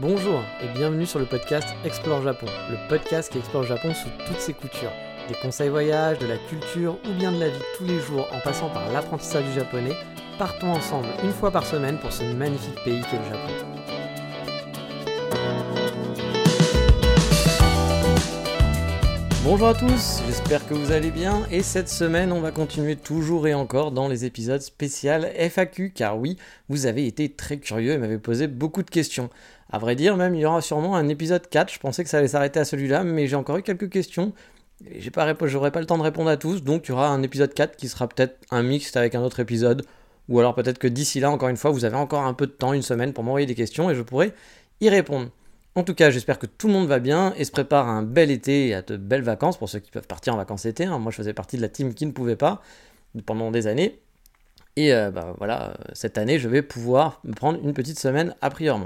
Bonjour et bienvenue sur le podcast Explore Japon, le podcast qui explore Japon sous toutes ses coutures. Des conseils voyage, de la culture ou bien de la vie tous les jours en passant par l'apprentissage du japonais, partons ensemble une fois par semaine pour ce magnifique pays qu'est le Japon. Bonjour à tous, j'espère que vous allez bien et cette semaine on va continuer toujours et encore dans les épisodes spéciaux FAQ car oui, vous avez été très curieux et m'avez posé beaucoup de questions. À vrai dire même il y aura sûrement un épisode 4, je pensais que ça allait s'arrêter à celui-là mais j'ai encore eu quelques questions j'ai pas j'aurai pas le temps de répondre à tous donc il y aura un épisode 4 qui sera peut-être un mixte avec un autre épisode ou alors peut-être que d'ici là encore une fois vous avez encore un peu de temps, une semaine pour m'envoyer des questions et je pourrai y répondre. En tout cas, j'espère que tout le monde va bien et se prépare à un bel été et à de belles vacances pour ceux qui peuvent partir en vacances été. Hein. Moi, je faisais partie de la team qui ne pouvait pas pendant des années. Et euh, bah, voilà, cette année, je vais pouvoir me prendre une petite semaine a priori.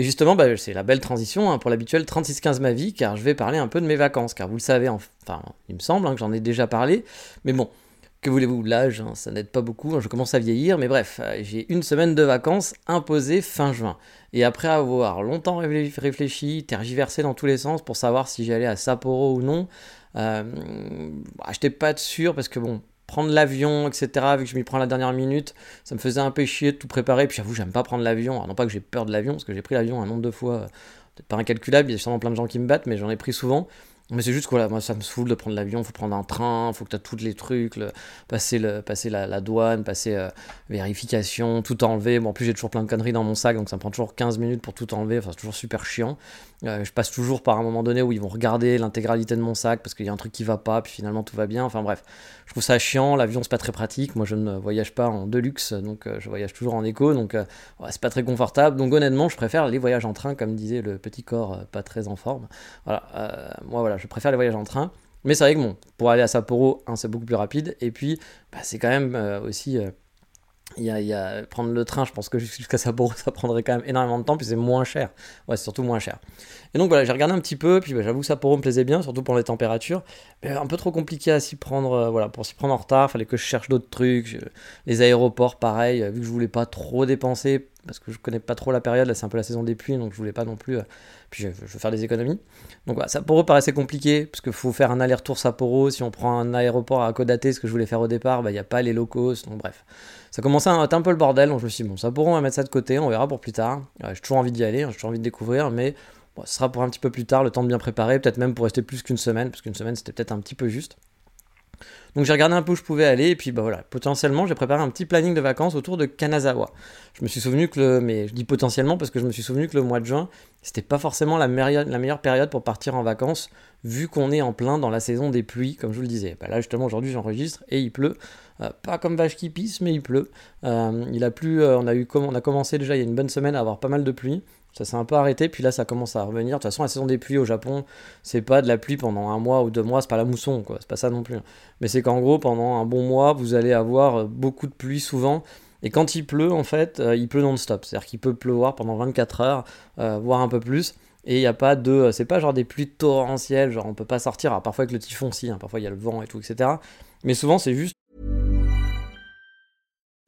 Et justement, bah, c'est la belle transition hein, pour l'habituel 36-15 ma vie, car je vais parler un peu de mes vacances, car vous le savez, enfin, il me semble hein, que j'en ai déjà parlé, mais bon, que voulez-vous, l'âge, hein, ça n'aide pas beaucoup, je commence à vieillir, mais bref, euh, j'ai une semaine de vacances imposée fin juin. Et après avoir longtemps réfléchi, tergiversé dans tous les sens pour savoir si j'allais à Sapporo ou non, euh, bah, j'étais pas sûr parce que bon, prendre l'avion, etc., vu que je m'y prends la dernière minute, ça me faisait un peu chier de tout préparer. Puis j'avoue, j'aime pas prendre l'avion. non pas que j'ai peur de l'avion, parce que j'ai pris l'avion un nombre de fois, peut-être pas incalculable, il y a sûrement plein de gens qui me battent, mais j'en ai pris souvent. Mais c'est juste que moi ça me saoule de prendre l'avion, faut prendre un train, faut que tu as tous les trucs, passer, le, passer la, douane, passer euh, vérification, tout enlever. Bon, en plus j'ai toujours plein de conneries dans mon sac, donc ça me prend toujours 15 minutes pour tout enlever, enfin c'est toujours super chiant. Euh, je passe toujours par un moment donné où ils vont regarder l'intégralité de mon sac parce qu'il y a un truc qui va pas, puis finalement tout va bien. Enfin bref, je trouve ça chiant. L'avion c'est pas très pratique. Moi je ne voyage pas en deluxe, donc euh, je voyage toujours en éco, donc c'est pas très confortable. Donc honnêtement, je préfère les voyages en train, comme disait le petit corps pas très en forme. Voilà, moi voilà je préfère les voyages en train. Mais c'est vrai que bon, pour aller à Sapporo, c'est beaucoup plus rapide. Et puis, bah, c'est quand même euh. Euh, il y, a, prendre le train, je pense que jusqu'à Sapporo, ça prendrait quand même énormément de temps, puis c'est moins cher. Ouais, c'est surtout moins cher. Et donc voilà, j'ai regardé un petit peu, puis bah, j'avoue que Sapporo me plaisait bien, surtout pour les températures. Mais un peu trop compliqué à s'y prendre, euh, voilà, pour s'y prendre en retard, fallait que je cherche d'autres trucs. les aéroports, pareil, vu que je voulais pas trop dépenser, parce que je connais pas trop la période, là c'est un peu la saison des pluies, donc je voulais pas non plus puis je, veux faire des économies. Donc voilà, Sapporo paraissait compliqué, parce qu'il faut faire un aller-retour Sapporo. Si on prend un aéroport à Kodate, ce que je voulais faire au départ, bah, il n'y a pas les locaux. Donc bref, ça commençait à un peu le bordel. Donc je me suis dit, bon, Sapporo, on va mettre ça de côté, on verra pour plus tard. j'ai toujours envie d'y aller, hein, j'ai toujours envie de découvrir, mais ce sera pour un petit peu plus tard, le temps de bien préparer, peut-être même pour rester plus qu'une semaine, parce qu'une semaine c'était peut-être un petit peu juste. Donc j'ai regardé un peu où je pouvais aller, et puis bah voilà, potentiellement j'ai préparé un petit planning de vacances autour de Kanazawa. Je me suis souvenu que le, mais je dis potentiellement parce que je me suis souvenu que le mois de juin, c'était pas forcément la, meilleure, période pour partir en vacances, vu qu'on est en plein dans la saison des pluies, comme je vous le disais. Bah là justement aujourd'hui j'enregistre et il pleut, euh, pas comme vache qui pisse, mais il pleut. Euh, il a plu, euh, on a eu, on a commencé déjà il y a une bonne semaine à avoir pas mal de pluie. Ça s'est un peu arrêté, puis là ça commence à revenir. De toute façon, la saison des pluies au Japon, c'est pas de la pluie pendant un mois ou deux mois, c'est pas la mousson, quoi. C'est pas ça non plus. Mais c'est qu'en gros, pendant un bon mois, vous allez avoir euh, beaucoup de pluie souvent. Et quand il pleut, en fait, euh, il pleut non-stop. C'est-à-dire qu'il peut pleuvoir pendant 24 heures, euh, voire un peu plus. Et il n'y a pas de. C'est pas genre des pluies torrentielles, genre on peut pas sortir. Alors parfois avec le typhon, si, hein, parfois il y a le vent et tout, etc. Mais souvent c'est juste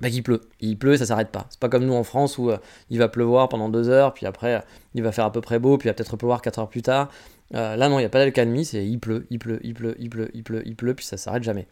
Bah, qu'il pleut. Il pleut, ça s'arrête pas. C'est pas comme nous en France où euh, il va pleuvoir pendant deux heures, puis après il va faire à peu près beau, puis il va peut-être pleuvoir quatre heures plus tard. Euh, là non, il n'y a pas d'alcalmie, c'est il pleut, il pleut, il pleut, il pleut, il pleut, il pleut, puis ça s'arrête jamais.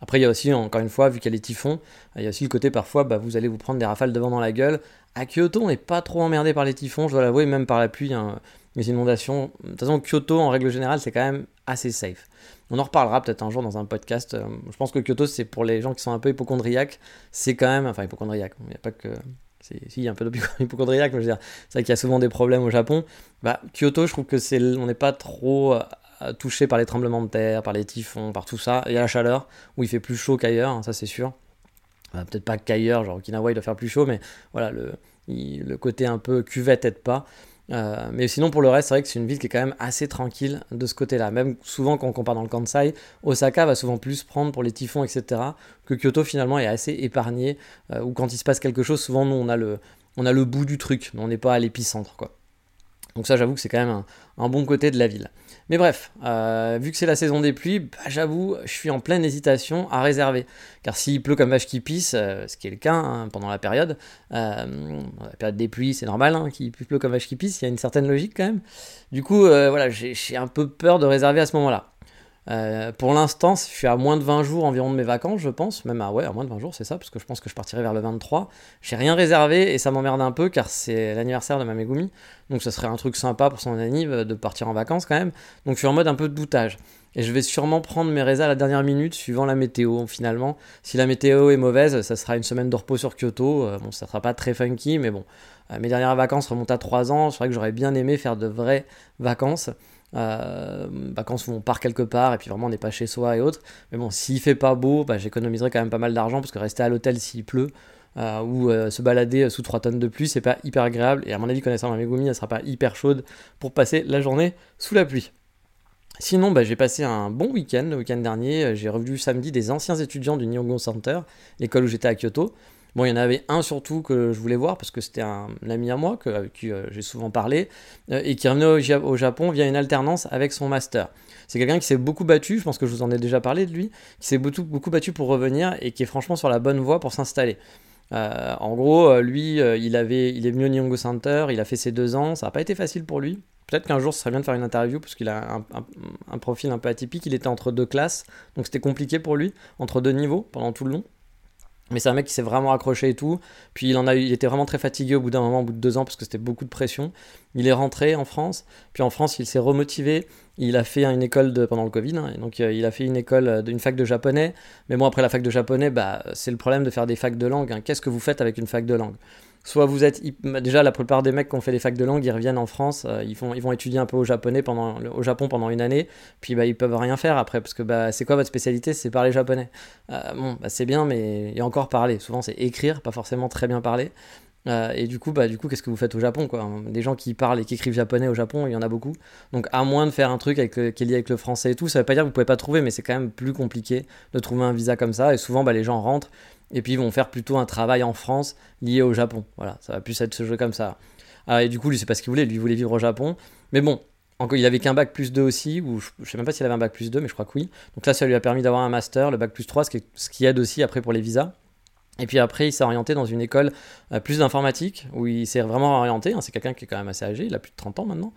Après, il y a aussi, encore une fois, vu qu'il y a les typhons, il y a aussi le côté parfois, bah, vous allez vous prendre des rafales de vent dans la gueule. À Kyoto, on n'est pas trop emmerdé par les typhons, je dois l'avouer, même par la pluie, hein, les inondations. De toute façon, Kyoto, en règle générale, c'est quand même assez safe. On en reparlera peut-être un jour dans un podcast. Euh, je pense que Kyoto, c'est pour les gens qui sont un peu hypochondriaques. C'est quand même. Enfin, hypochondriaques. Il n'y a pas que. Si, il y a un peu d'hypochondriaque, mais je veux dire, c'est vrai qu'il y a souvent des problèmes au Japon. Bah, Kyoto, je trouve que c'est, on n'est pas trop euh, touché par les tremblements de terre, par les typhons, par tout ça. Il y a la chaleur, où il fait plus chaud qu'ailleurs, hein, ça c'est sûr. Peut-être pas qu'ailleurs, genre Okinawa il doit faire plus chaud, mais voilà, le, le côté un peu cuvette aide pas. Euh, mais sinon, pour le reste, c'est vrai que c'est une ville qui est quand même assez tranquille de ce côté-là. Même souvent, quand on compare dans le Kansai, Osaka va souvent plus prendre pour les typhons, etc. Que Kyoto, finalement, est assez épargné. Euh, ou quand il se passe quelque chose, souvent, nous, on a le, on a le bout du truc. Mais on n'est pas à l'épicentre, quoi. Donc ça, j'avoue que c'est quand même un, bon côté de la ville. Mais bref, euh, vu que c'est la saison des pluies, bah, j'avoue, je suis en pleine hésitation à réserver. Car s'il pleut comme vache qui pisse, euh, ce qui est le cas hein, pendant la période, euh, la période des pluies, c'est normal hein, qu'il pleut comme vache qui pisse, il y a une certaine logique quand même. Du coup, voilà, j'ai un peu peur de réserver à ce moment-là. Euh, pour l'instant, je suis à moins de 20 jours environ de mes vacances, je pense. Même à, ouais, à moins de 20 jours, c'est ça, parce que je pense que je partirai vers le 23. J'ai rien réservé et ça m'emmerde un peu car c'est l'anniversaire de ma Megumi. Donc ça serait un truc sympa pour son anniv de partir en vacances quand même. Donc je suis en mode un peu de doutage. Et je vais sûrement prendre mes résas à la dernière minute suivant la météo finalement. Si la météo est mauvaise, ça sera une semaine de repos sur Kyoto. Euh, bon, ça sera pas très funky, mais bon. Euh, mes dernières vacances remontent à 3 ans. C'est vrai que j'aurais bien aimé faire de vraies vacances. Euh, vacances où on part quelque part et puis vraiment on n'est pas chez soi et autres. Mais bon, s'il fait pas beau, bah, j'économiserai quand même pas mal d'argent parce que rester à l'hôtel s'il pleut euh, ou euh, se balader sous 3 tonnes de pluie, c'est pas hyper agréable. Et à mon avis, connaissant ma Megumi, elle sera pas hyper chaude pour passer la journée sous la pluie. Sinon, bah, j'ai passé un bon week-end le week-end dernier. J'ai revu samedi des anciens étudiants du Nihongo Center, l'école où j'étais à Kyoto. Bon, il y en avait un surtout que je voulais voir parce que c'était un, ami à moi avec qui euh, j'ai souvent parlé euh, et qui revenait au, Japon via une alternance avec son master. C'est quelqu'un qui s'est beaucoup battu, je pense que je vous en ai déjà parlé de lui, qui s'est beaucoup, beaucoup battu pour revenir et qui est franchement sur la bonne voie pour s'installer. Euh, en gros, lui, il, avait, il est venu au Nihongo Center, il a fait ses deux ans, ça n'a pas été facile pour lui. Peut-être qu'un jour, ce serait bien de faire une interview parce qu'il a un, profil un peu atypique. Il était entre deux classes, donc c'était compliqué pour lui, entre deux niveaux pendant tout le long. Mais c'est un mec qui s'est vraiment accroché et tout. Puis il en a il était vraiment très fatigué au bout d'un moment, au bout de deux ans, parce que c'était beaucoup de pression. Il est rentré en France. Puis en France, il s'est remotivé. Il a fait une école pendant le Covid. Hein, donc euh, il a fait une école, d'une fac de japonais. Mais bon, après la fac de japonais, bah, c'est le problème de faire des facs de langue. Hein. Qu'est-ce que vous faites avec une fac de langue? Soit vous êtes déjà la plupart des mecs qui ont fait des facs de langue ils reviennent en France euh, ils ils vont étudier un peu au japonais pendant au Japon pendant une année puis bah ils peuvent rien faire après parce que bah c'est quoi votre spécialité? C'est parler japonais. Euh, bon bah, c'est bien mais a encore parler. Souvent c'est écrire pas forcément très bien parler euh, et du coup, bah, du coup, qu'est-ce que vous faites au Japon quoi? Des gens qui parlent et qui écrivent japonais au Japon, il y en a beaucoup. Donc, à moins de faire un truc avec qui est lié avec le français et tout, ça veut pas dire que vous pouvez pas trouver, mais c'est quand même plus compliqué de trouver un visa comme ça. Et souvent, bah, les gens rentrent et puis ils vont faire plutôt un travail en France lié au Japon. Voilà, ça va plus être ce jeu comme ça. Ah, et du coup, lui, c'est pas ce qu'il voulait, lui, il voulait vivre au Japon. Mais bon, encore, il avait qu'un bac plus 2 aussi, ou je, sais même pas s'il avait un bac plus 2, mais je crois que oui. Donc là, ça lui a permis d'avoir un master, le bac plus 3, ce qui, ce qui aide aussi après pour les visas. Et puis après, il s'est orienté dans une école euh, plus d'informatique, où il s'est vraiment orienté. Hein. c'est quelqu'un qui est quand même assez âgé, il a plus de 30 ans maintenant.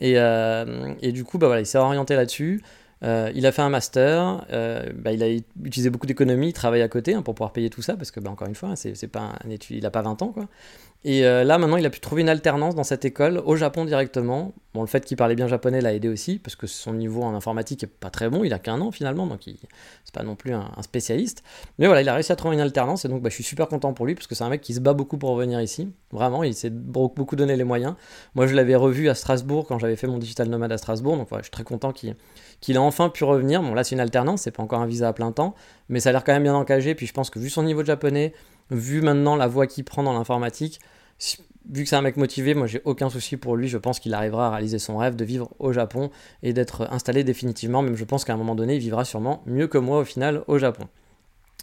Et, euh, et du coup, bah voilà, il s'est orienté là-dessus. Euh, il a fait un master, bah, il a utilisé beaucoup d'économies, il travaille à côté hein, pour pouvoir payer tout ça, parce que, bah, encore une fois, c'est, pas un étude, il n'a pas 20 ans. Quoi. Et euh, là, maintenant, il a pu trouver une alternance dans cette école, au Japon directement. Bon, le fait qu'il parlait bien japonais l'a aidé aussi, parce que son niveau en informatique est pas très bon, il a qu'un an finalement, donc c'est pas non plus un, spécialiste. Mais voilà, il a réussi à trouver une alternance, et donc bah, je suis super content pour lui, parce que c'est un mec qui se bat beaucoup pour revenir ici. Vraiment, il s'est beaucoup donné les moyens. Moi, je l'avais revu à Strasbourg quand j'avais fait mon digital nomade à Strasbourg, donc je suis très content qu'il qu'il a enfin pu revenir. Bon, là, c'est une alternance, c'est pas encore un visa à plein temps, mais ça a l'air quand même bien engagé. Puis je pense que vu son niveau de japonais, vu maintenant la voie qu'il prend dans l'informatique, vu que c'est un mec motivé, moi j'ai aucun souci pour lui. Je pense qu'il arrivera à réaliser son rêve de vivre au Japon et d'être installé définitivement. Même je pense qu'à un moment donné, il vivra sûrement mieux que moi au final au Japon.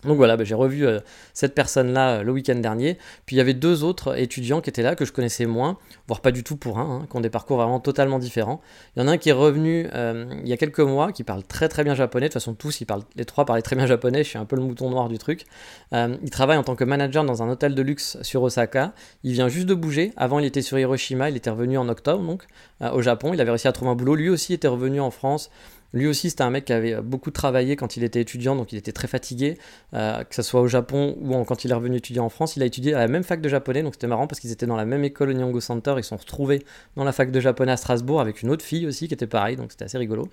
Donc voilà, bah, j'ai revu euh, cette personne-là euh, le week-end dernier. Puis il y avait deux autres étudiants qui étaient là, que je connaissais moins, voire pas du tout pour un, hein, qui ont des parcours vraiment totalement différents. Il y en a un qui est revenu euh, il y a quelques mois, qui parle très très bien japonais. De toute façon, tous, ils parlent, les trois parlaient très bien japonais. Je suis un peu le mouton noir du truc. il travaille en tant que manager dans un hôtel de luxe sur Osaka. Il vient juste de bouger. Avant, il était sur Hiroshima. Il était revenu en octobre, donc, au Japon. Il avait réussi à trouver un boulot. Lui aussi était revenu en France. Lui aussi, c'était un mec qui avait beaucoup travaillé quand il était étudiant, donc il était très fatigué, euh, que ce soit au Japon ou quand il est revenu étudier en France. Il a étudié à la même fac de japonais, donc c'était marrant parce qu'ils étaient dans la même école au Nihongo Center. Ils sont retrouvés dans la fac de japonais à Strasbourg avec une autre fille aussi qui était pareil, donc c'était assez rigolo.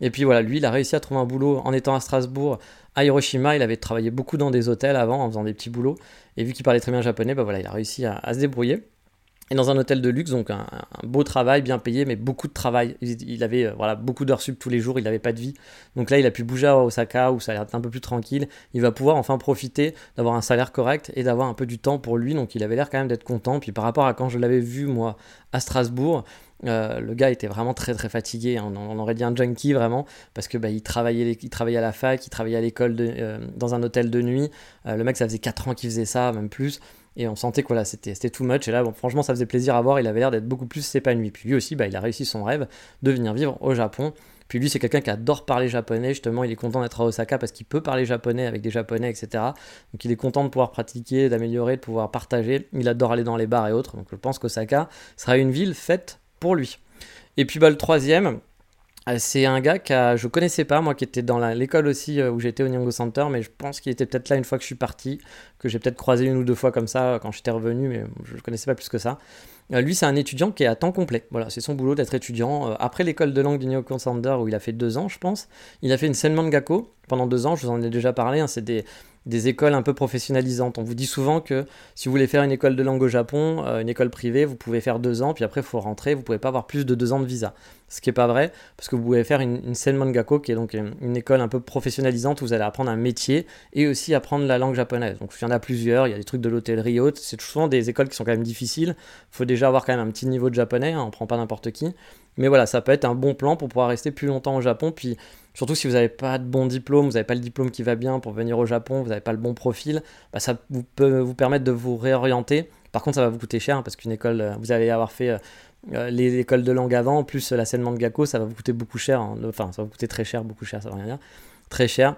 Et puis voilà, lui, il a réussi à trouver un boulot en étant à Strasbourg. À Hiroshima, il avait travaillé beaucoup dans des hôtels avant, en faisant des petits boulots. Et vu qu'il parlait très bien japonais, bah voilà, il a réussi à se débrouiller. Et dans un hôtel de luxe, donc un, beau travail, bien payé, mais beaucoup de travail. Il, avait euh, voilà, beaucoup d'heures sub tous les jours, il n'avait pas de vie. Donc là, il a pu bouger à Osaka, où ça a l'air un peu plus tranquille. Il va pouvoir enfin profiter d'avoir un salaire correct et d'avoir un peu du temps pour lui. Donc il avait l'air quand même d'être content. Puis par rapport à quand je l'avais vu, moi, à Strasbourg, euh, le gars était vraiment très très fatigué, hein. on, aurait dit un junkie vraiment, parce que bah, il, travaillait, il travaillait à la fac, il travaillait à l'école euh, dans un hôtel de nuit. le mec, ça faisait 4 ans qu'il faisait ça, même plus. Et on sentait que voilà, c'était too much. Et là, bon, franchement, ça faisait plaisir à voir. Il avait l'air d'être beaucoup plus épanoui. Puis lui aussi, bah, il a réussi son rêve de venir vivre au Japon. Puis lui, c'est quelqu'un qui adore parler japonais. Justement, il est content d'être à Osaka parce qu'il peut parler japonais avec des japonais, etc. Donc il est content de pouvoir pratiquer, d'améliorer, de pouvoir partager. Il adore aller dans les bars et autres. Donc je pense qu'Osaka sera une ville faite pour lui. Et puis bah, le troisième, c'est un gars que je connaissais pas, moi qui était dans l'école aussi euh, où j'étais au Nyango Center, mais je pense qu'il était peut-être là une fois que je suis parti, que j'ai peut-être croisé une ou deux fois comme ça quand j'étais revenu, mais je ne connaissais pas plus que ça. Euh, lui, c'est un étudiant qui est à temps complet. Voilà, c'est son boulot d'être étudiant. après l'école de langue du Nyango Center où il a fait deux ans, je pense, il a fait une Senman Gakko pendant deux ans, je vous en ai déjà parlé, hein, c'est des, des écoles un peu professionnalisantes. On vous dit souvent que si vous voulez faire une école de langue au Japon, une école privée, vous pouvez faire deux ans, puis après il faut rentrer, vous pouvez pas avoir plus de deux ans de visa ce qui n'est pas vrai, parce que vous pouvez faire une, une qui est donc une, école un peu professionnalisante où vous allez apprendre un métier et aussi apprendre la langue japonaise. Donc il y en a plusieurs, il y a des trucs de l'hôtellerie haute, c'est souvent des écoles qui sont quand même difficiles, il faut déjà avoir quand même un petit niveau de japonais, hein, on ne prend pas n'importe qui. Mais voilà, ça peut être un bon plan pour pouvoir rester plus longtemps au Japon, puis surtout si vous n'avez pas de bon diplôme, vous n'avez pas le diplôme qui va bien pour venir au Japon, vous n'avez pas le bon profil, bah, ça peut vous permettre de vous réorienter. Par contre, ça va vous coûter cher, hein, parce qu'une école, euh, vous allez avoir fait... Euh, euh, les écoles de langue avant, plus la scène Mangako, ça va vous coûter beaucoup cher. Hein. Enfin, ça va vous coûter très cher, beaucoup cher, ça va rien dire. Très cher.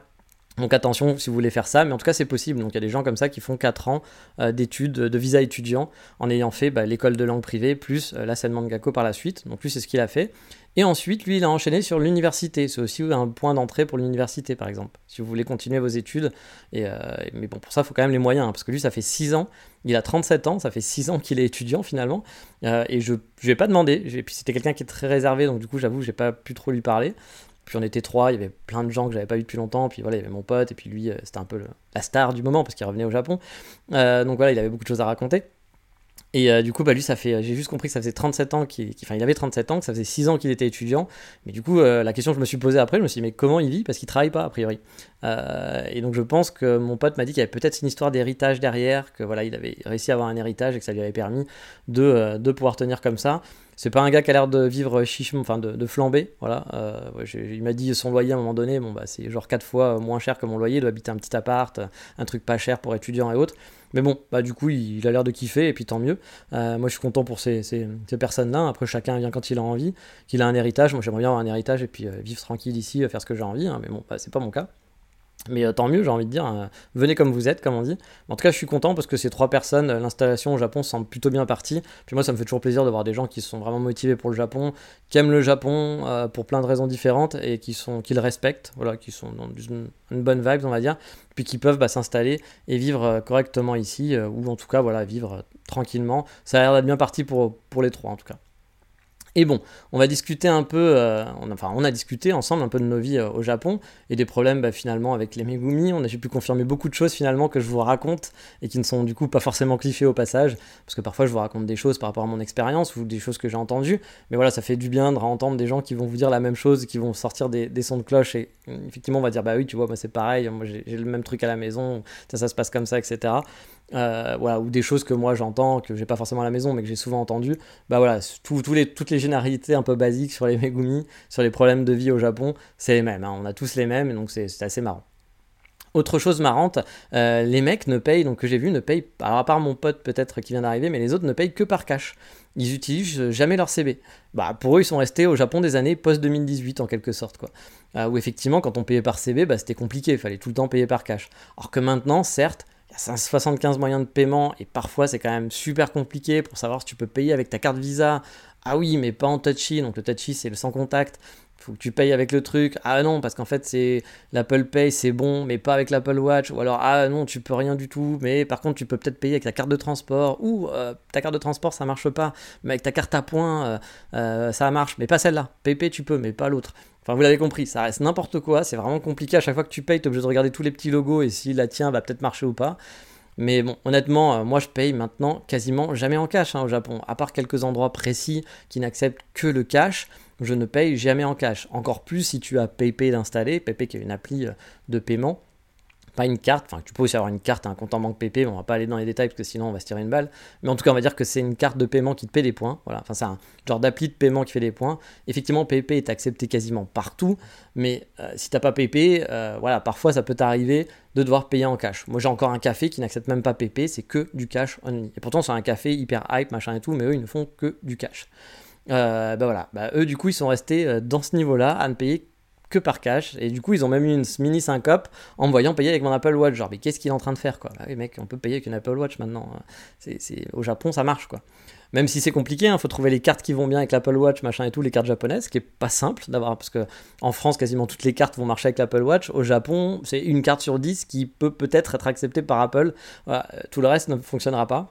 Donc attention si vous voulez faire ça, mais en tout cas c'est possible. Donc il y a des gens comme ça qui font 4 ans euh, d'études, de visa étudiant, en ayant fait bah, l'école de langue privée, plus euh, la scène Mangako par la suite. Donc lui c'est ce qu'il a fait. Et ensuite, lui, il a enchaîné sur l'université. C'est aussi un point d'entrée pour l'université, par exemple, si vous voulez continuer vos études. Et, mais bon, pour ça, il faut quand même les moyens, hein, parce que lui, ça fait 6 ans il a 37 ans, ça fait 6 ans qu'il est étudiant finalement. Euh, et je ne ai pas demandé. Et puis c'était quelqu'un qui est très réservé, donc du coup, j'avoue, j'ai pas pu trop lui parler. Puis on était trois, il y avait plein de gens que j'avais pas vu depuis longtemps. Puis voilà, il y avait mon pote, et puis lui, euh, c'était un peu la star du moment parce qu'il revenait au Japon. Euh, donc voilà, il avait beaucoup de choses à raconter. Et euh, du coup, bah, lui, ça fait, j'ai juste compris que ça faisait 37 ans qu'il, enfin, il avait 37 ans, que ça faisait 6 ans qu'il était étudiant. Mais du coup, la question que je me suis posée après, je me suis dit, mais comment il vit? Parce qu'il travaille pas, a priori. Et donc, je pense que mon pote m'a dit qu'il y avait peut-être une histoire d'héritage derrière, que voilà, il avait réussi à avoir un héritage et que ça lui avait permis de, de pouvoir tenir comme ça. C'est pas un gars qui a l'air de vivre chichement, enfin de, de, flamber, voilà. il m'a dit son loyer à un moment donné, bon bah c'est genre 4 fois moins cher que mon loyer, il doit habiter un petit appart, un truc pas cher pour étudiants et autres. Mais bon, bah du coup, il, a l'air de kiffer, et puis tant mieux. Euh, moi, je suis content pour ces, ces, personnes-là. Après, chacun vient quand il a envie, qu'il a un héritage. Moi, j'aimerais bien avoir un héritage et puis euh, vivre tranquille ici, faire ce que j'ai envie. Hein. mais bon, bah, c'est pas mon cas. Mais euh, tant mieux, j'ai envie de dire. Euh, venez comme vous êtes, comme on dit. En tout cas, je suis content parce que ces trois personnes, euh, l'installation au Japon semble plutôt bien partie. Puis moi, ça me fait toujours plaisir de voir des gens qui sont vraiment motivés pour le Japon, qui aiment le Japon pour plein de raisons différentes et qui, sont, qui le respectent, voilà, qui sont dans une, bonne vibe, on va dire, puis qui peuvent bah, s'installer et vivre correctement ici, ou en tout cas, voilà, vivre tranquillement. Ça a l'air d'être bien parti pour, pour les trois, en tout cas. Et bon, on va discuter euh, a discuté ensemble un peu de nos vies euh, au Japon et des problèmes bah, finalement avec les Megumi. On a pu confirmer beaucoup de choses finalement que je vous raconte et qui ne sont du coup pas forcément cliffées au passage, parce que parfois je vous raconte des choses par rapport à mon expérience ou des choses que j'ai entendues. Mais voilà, ça fait du bien de entendre des gens qui vont vous dire la même chose, qui vont sortir des, sons de cloche et effectivement on va dire bah oui tu vois moi c'est pareil, moi j'ai le même truc à la maison, ça se passe comme ça, etc. Euh, ou des choses que moi j'entends, que j'ai pas forcément à la maison, mais que j'ai souvent entendu, bah voilà, toutes les généralités un peu basiques sur les Megumi, sur les problèmes de vie au Japon, c'est les mêmes, hein. on a tous les mêmes, donc c'est assez marrant. Autre chose marrante, euh, les mecs ne payent, donc que j'ai vu, ne payent, alors à part mon pote peut-être qui vient d'arriver, mais les autres ne payent que par cash. Ils utilisent jamais leur CB. Bah, pour eux, ils sont restés au Japon des années post-2018 en quelque sorte. Quoi. Euh, où effectivement, quand on payait par CB, bah, c'était compliqué, il fallait tout le temps payer par cash. Alors que maintenant, certes, il y a 75 moyens de paiement et parfois c'est quand même super compliqué pour savoir si tu peux payer avec ta carte Visa. Ah oui, mais pas en touchy. Donc le touchy c'est le sans contact. Faut que tu payes avec le truc. Ah non, parce qu'en fait c'est l'Apple Pay, c'est bon, mais pas avec l'Apple Watch. Ou alors ah non, tu peux rien du tout. Mais par contre tu peux peut-être payer avec ta carte de transport. Ou euh, ta carte de transport ça marche pas, mais avec ta carte à points euh, euh, ça marche, mais pas celle-là. PP tu peux, mais pas l'autre. Enfin, vous l'avez compris, ça reste n'importe quoi, c'est vraiment compliqué. À chaque fois que tu payes, tu es obligé de regarder tous les petits logos et si la tien va peut-être marcher ou pas. Mais bon, honnêtement, moi je paye maintenant quasiment jamais en cash hein, au Japon, à part quelques endroits précis qui n'acceptent que le cash je ne paye jamais en cash. Encore plus si tu as PayPay d'installer, PayPay qui est une appli de paiement pas une carte, enfin tu peux aussi avoir une carte, un compte en banque PP, mais on va pas aller dans les détails parce que sinon on va se tirer une balle. Mais en tout cas, on va dire que c'est une carte de paiement qui te paie des points. Voilà, enfin c'est un genre d'appli de paiement qui fait des points. Effectivement, PP est accepté quasiment partout, mais si euh, si t'as pas PP, euh, voilà, parfois ça peut t'arriver de devoir payer en cash. Moi j'ai encore un café qui n'accepte même pas PP, c'est que du cash only. Et pourtant c'est un café hyper hype, machin et tout, mais eux ils ne font que du cash. Euh, bah voilà, bah, eux du coup ils sont restés dans ce niveau-là à ne payer par cash. Et du coup, ils ont même eu une mini syncope en me voyant payer avec mon Apple Watch. Genre, mais qu'est-ce qu'il est en train de faire, quoi? Bah oui, mec, on peut payer avec une Apple Watch maintenant. C'est, Au Japon, ça marche, quoi. Même si c'est compliqué, il hein, faut trouver les cartes qui vont bien avec l'Apple Watch, machin et tout, les cartes japonaises, ce qui est pas simple d'avoir, parce que en France, quasiment toutes les cartes vont marcher avec l'Apple Watch. Au Japon, c'est une carte sur 10 qui peut peut-être être acceptée par Apple. tout le reste ne fonctionnera pas.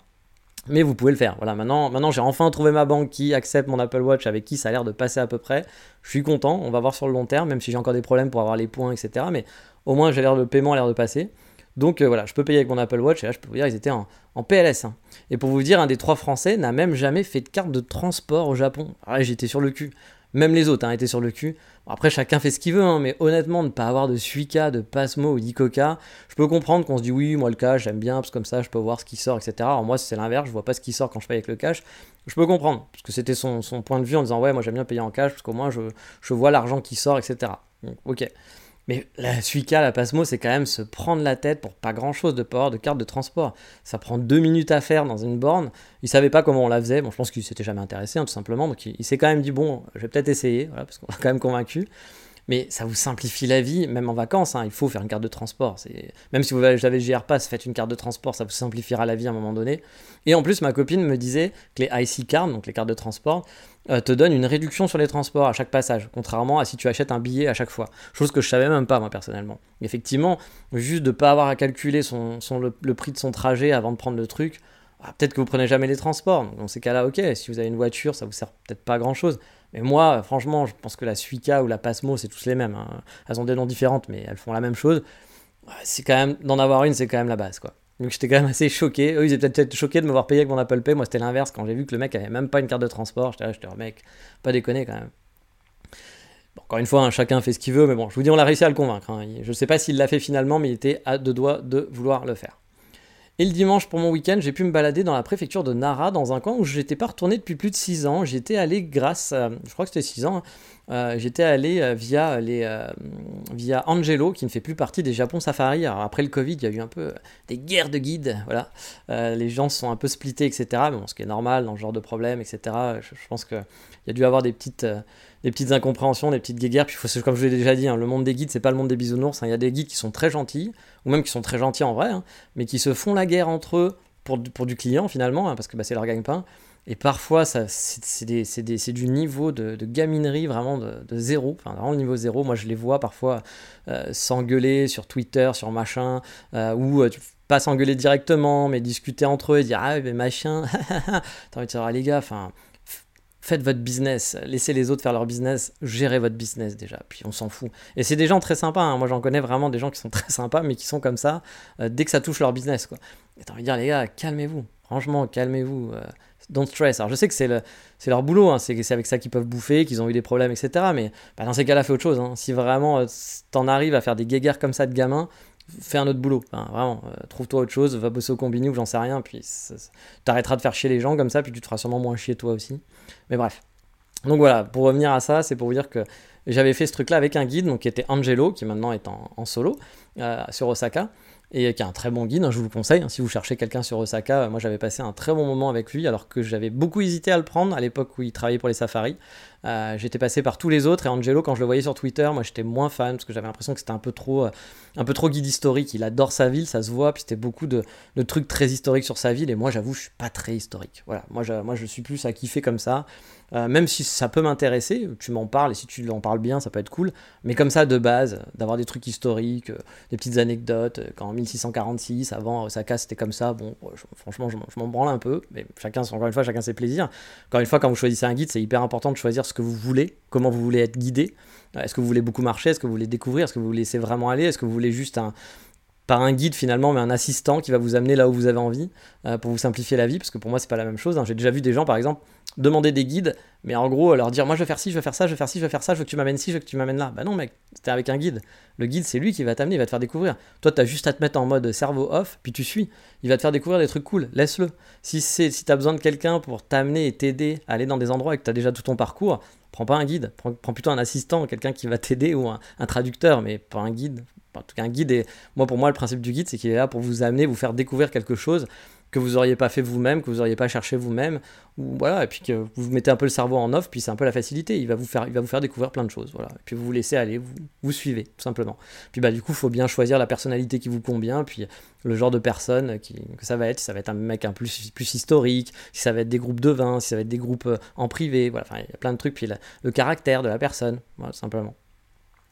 Mais vous pouvez le faire. Voilà, maintenant, maintenant j'ai enfin trouvé ma banque qui accepte mon Apple Watch avec qui ça a l'air de passer à peu près. Je suis content, on va voir sur le long terme, même si j'ai encore des problèmes pour avoir les points, etc. Mais au moins, j'ai l'air le paiement a l'air de passer. Donc euh, voilà, je peux payer avec mon Apple Watch et là, je peux vous dire, ils étaient en, PLS. Hein. Et pour vous dire, un des trois Français n'a même jamais fait de carte de transport au Japon. Ah, j'étais sur le cul. Même les autres hein, étaient sur le cul. après, chacun fait ce qu'il veut, hein, mais honnêtement, ne pas avoir de Suica, de Pasmo ou d'Icoca, je peux comprendre qu'on se dit oui, moi le cash, j'aime bien, parce que comme ça, je peux voir ce qui sort, etc. Alors moi, c'est l'inverse, je vois pas ce qui sort quand je paye avec le cash. Je peux comprendre, parce que c'était son, point de vue en disant ouais, moi j'aime bien payer en cash, parce qu'au moins je, je vois l'argent qui sort, etc. Donc, ok. Mais la Suica, la Pasmo, c'est quand même se prendre la tête pour pas grand chose de port, de carte de transport. Ça prend deux minutes à faire dans une borne. Il savait pas comment on la faisait. Bon, je pense qu'il s'était jamais intéressé, hein, tout simplement. Donc il, s'est quand même dit bon, je vais peut-être essayer, parce qu'on est quand même convaincu mais ça vous simplifie la vie, même en vacances. Hein, il faut faire une carte de transport. Même si vous avez GR Pass, faites une carte de transport, ça vous simplifiera la vie à un moment donné. Et en plus, ma copine me disait que les IC cards, donc les cartes de transport, euh, te donnent une réduction sur les transports à chaque passage, contrairement à si tu achètes un billet à chaque fois. Chose que je savais même pas, moi, personnellement. Effectivement, juste de ne pas avoir à calculer le, prix de son trajet avant de prendre le truc, ah, peut-être que vous prenez jamais les transports. dans ces cas-là, ok, si vous avez une voiture, ça vous sert peut-être pas à grand-chose. Mais moi, franchement, je pense que la Suica ou la Pasmo, c'est tous les mêmes. Hein. Elles ont des noms différents, mais elles font la même chose. C'est quand même d'en avoir une, c'est quand même la base, quoi. Donc j'étais quand même assez choqué. Eux, ils étaient peut-être choqués de me voir payer avec mon Apple Pay. Moi, c'était l'inverse. Quand j'ai vu que le mec avait même pas une carte de transport, j'étais là, j'étais mec, pas déconner quand même. encore une fois, hein, chacun fait ce qu'il veut, mais bon, je vous dis, on a réussi à le convaincre. Hein. Je sais pas s'il l'a fait finalement, mais il était à deux doigts de vouloir le faire. Et le dimanche pour mon week-end, j'ai pu me balader dans la préfecture de Nara, dans un coin où j'étais pas retourné depuis plus de 6 ans. J'étais allé grâce, je crois que c'était 6 ans, hein. euh, j'étais allé euh, via, les, euh, via Angelo, qui ne fait plus partie des Japon Safari. Alors après le Covid, il y a eu un peu des guerres de guides, voilà. les gens sont un peu splittés, etc. Mais bon, ce qui est normal dans ce genre de problème, etc. Je, je pense qu'il y a dû avoir des petites des petites incompréhensions, des petites guéguerres. Puis, comme je l'ai déjà dit, hein, le monde des guides, c'est pas le monde des bisounours. Hein. Il y a des guides qui sont très gentils, ou même qui sont très gentils en vrai, hein, mais qui se font la guerre entre eux pour, du client finalement, parce que bah, c'est leur gagne-pain. Et parfois, c'est du niveau de, gaminerie vraiment de, zéro, enfin vraiment niveau zéro. Moi, je les vois parfois euh, s'engueuler sur Twitter, sur machin, euh, ou euh, pas s'engueuler directement, mais discuter entre eux et dire Ah, mais machin, t'as envie de ah, les gars, enfin faites votre business, laissez les autres faire leur business, gérez votre business déjà, puis on s'en fout. Et c'est des gens très sympas, hein. moi j'en connais vraiment des gens qui sont très sympas, mais qui sont comme ça euh, dès que ça touche leur business. Quoi. Et t'as envie de dire, les gars, calmez-vous, franchement, calmez-vous, euh, don't stress. Alors je sais que c'est, le, c'est leur boulot, hein. c'est, avec ça qu'ils peuvent bouffer, qu'ils ont eu des problèmes, etc. Mais bah, dans ces cas-là, fais autre chose. Hein. Si vraiment euh, t'en arrives à faire des guéguerres comme ça de gamins, fais un autre boulot. vraiment, trouve-toi autre chose, va bosser au combini ou j'en sais rien, puis t'arrêteras de faire chier les gens comme ça, puis tu te feras sûrement moins chier toi aussi. Mais bref. Donc voilà, pour revenir à ça, c'est pour vous dire que j'avais fait ce truc-là avec un guide, donc qui était Angelo, qui maintenant est en, solo, euh, sur Osaka, et qui est un très bon guide, hein, je vous le conseille, hein, si vous cherchez quelqu'un sur Osaka, moi j'avais passé un très bon moment avec lui, alors que j'avais beaucoup hésité à le prendre à l'époque où il travaillait pour les safaris. Euh, j'étais passé par tous les autres, et Angelo, quand je le voyais sur Twitter, moi j'étais moins fan, parce que j'avais l'impression que c'était un peu trop... Euh, un peu trop guide historique. Il adore sa ville, ça se voit. Puis c'était beaucoup de, trucs très historiques sur sa ville. Et moi, j'avoue, je suis pas très historique. Voilà, moi, moi, je suis plus à kiffer comme ça. Euh, même si ça peut m'intéresser, tu m'en parles et si tu en parles bien, ça peut être cool. Mais comme ça, de base, d'avoir des trucs historiques, euh, des petites anecdotes, euh, quand en 1646, avant Osaka, c'était comme ça, bon, franchement, je, m'en branle un peu. Mais chacun, encore une fois, chacun ses plaisirs. Encore une fois, quand vous choisissez un guide, c'est hyper important de choisir ce que vous voulez, comment vous voulez être guidé. Est-ce que vous voulez beaucoup marcher Est-ce que vous voulez découvrir Est-ce que vous laissez vraiment aller Est-ce que vous voulez juste un, par un guide finalement, mais un assistant qui va vous amener là où vous avez envie euh, pour vous simplifier la vie, parce que pour moi c'est pas la même chose. hein. J'ai déjà vu des gens par exemple demander des guides, mais en gros leur dire moi je veux faire ci, je veux faire ça, je veux faire ci, je veux faire ça, je veux que tu m'amènes ci, je veux que tu m'amènes là. Bah non mec, c'était avec un guide. Le guide c'est lui qui va t'amener, il va te faire découvrir. Toi t'as juste à te mettre en mode cerveau off, puis tu suis. Il va te faire découvrir des trucs cool, laisse-le. Si c'est si t'as besoin de quelqu'un pour t'amener et t'aider à aller dans des endroits et que t'as déjà tout ton parcours, prends pas un guide, prends, plutôt un assistant, quelqu'un qui va t'aider ou un traducteur, mais pas un guide. En tout cas, un guide est. Moi, pour moi, le principe du guide, c'est qu'il est là pour vous amener, vous faire découvrir quelque chose que vous auriez pas fait vous-même, que vous auriez pas cherché vous-même, ou voilà, et puis que vous mettez un peu le cerveau en off, puis c'est un peu la facilité. Il va vous faire, il va vous faire découvrir plein de choses, voilà. Et puis vous vous laissez aller, vous, vous suivez, tout simplement. Puis bah du coup, faut bien choisir la personnalité qui vous convient, puis le genre de personne qui, que ça va être. Si ça va être un mec un plus plus historique, si ça va être des groupes de vin, si ça va être des groupes euh, en privé, voilà. Enfin, il y a plein de trucs. Puis le caractère de la personne, voilà, simplement.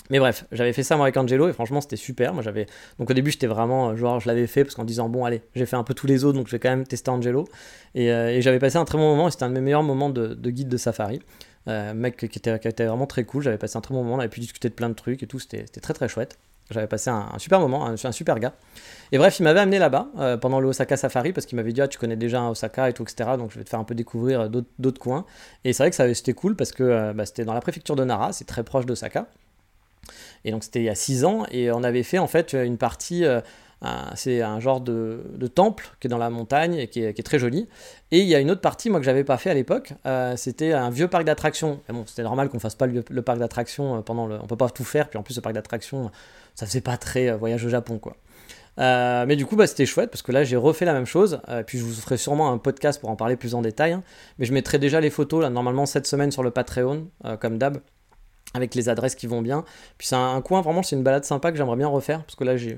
Mais bref, j'avais fait ça moi avec Angelo et franchement c'était super. J'avais donc au début j'étais vraiment euh, genre je l'avais fait parce qu'en disant bon allez j'ai fait un peu tous les autres donc je vais quand même tester Angelo et, euh, j'avais passé un très bon moment c'était un de mes meilleurs moments de, de guide de safari. Euh, mec qui était, vraiment très cool. J'avais passé un très bon moment. On avait pu discuter de plein de trucs et tout. C'était très très chouette. J'avais passé un, super moment, un, un super gars. Et bref, il m'avait amené là-bas pendant le Osaka Safari parce qu'il m'avait dit ah, tu connais déjà Osaka et tout, etc. Donc je vais te faire un peu découvrir d'autres coins. Et c'est vrai que c'était cool parce que bah, c'était dans la préfecture de Nara, c'est très proche d'Osaka. Et donc c'était il y a 6 ans et on avait fait en fait une partie, euh, c'est un genre de, temple qui est dans la montagne et qui est, très joli. Et il y a une autre partie moi que j'avais pas fait à l'époque, euh, c'était un vieux parc d'attractions. Bon, c'était normal qu'on fasse pas le, parc d'attractions euh, pendant le, on peut pas tout faire. Puis en plus le parc d'attractions, ça faisait pas très voyage au Japon quoi. Mais du coup, bah, c'était chouette parce que là, j'ai refait la même chose. Puis je vous ferai sûrement un podcast pour en parler plus en détail. hein. Mais je mettrai déjà les photos, là, normalement, cette semaine sur le Patreon, comme d'hab, avec les adresses qui vont bien. Puis c'est un, coin, vraiment, c'est une balade sympa que j'aimerais bien refaire parce que là, j'ai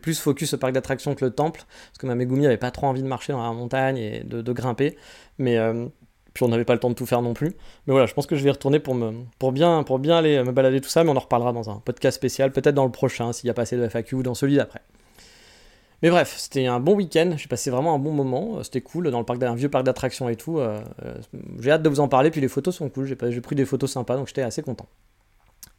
plus focus au parc d'attractions que le temple. Parce que ma Megumi avait pas trop envie de marcher dans la montagne et de, grimper. Mais. euh, puis on n'avait pas le temps de tout faire non plus. Mais voilà, je pense que je vais retourner pour, me, pour, bien, pour bien aller me balader tout ça, mais on en reparlera dans un podcast spécial, peut-être dans le prochain, s'il y a pas assez de FAQ ou dans celui d'après. Mais bref, c'était un bon week-end, j'ai passé vraiment un bon moment, euh, c'était cool, dans le parc d'un vieux parc d'attractions et tout. euh, euh, j'ai hâte de vous en parler, puis les photos sont cool, j'ai pris des photos sympas, donc j'étais assez content.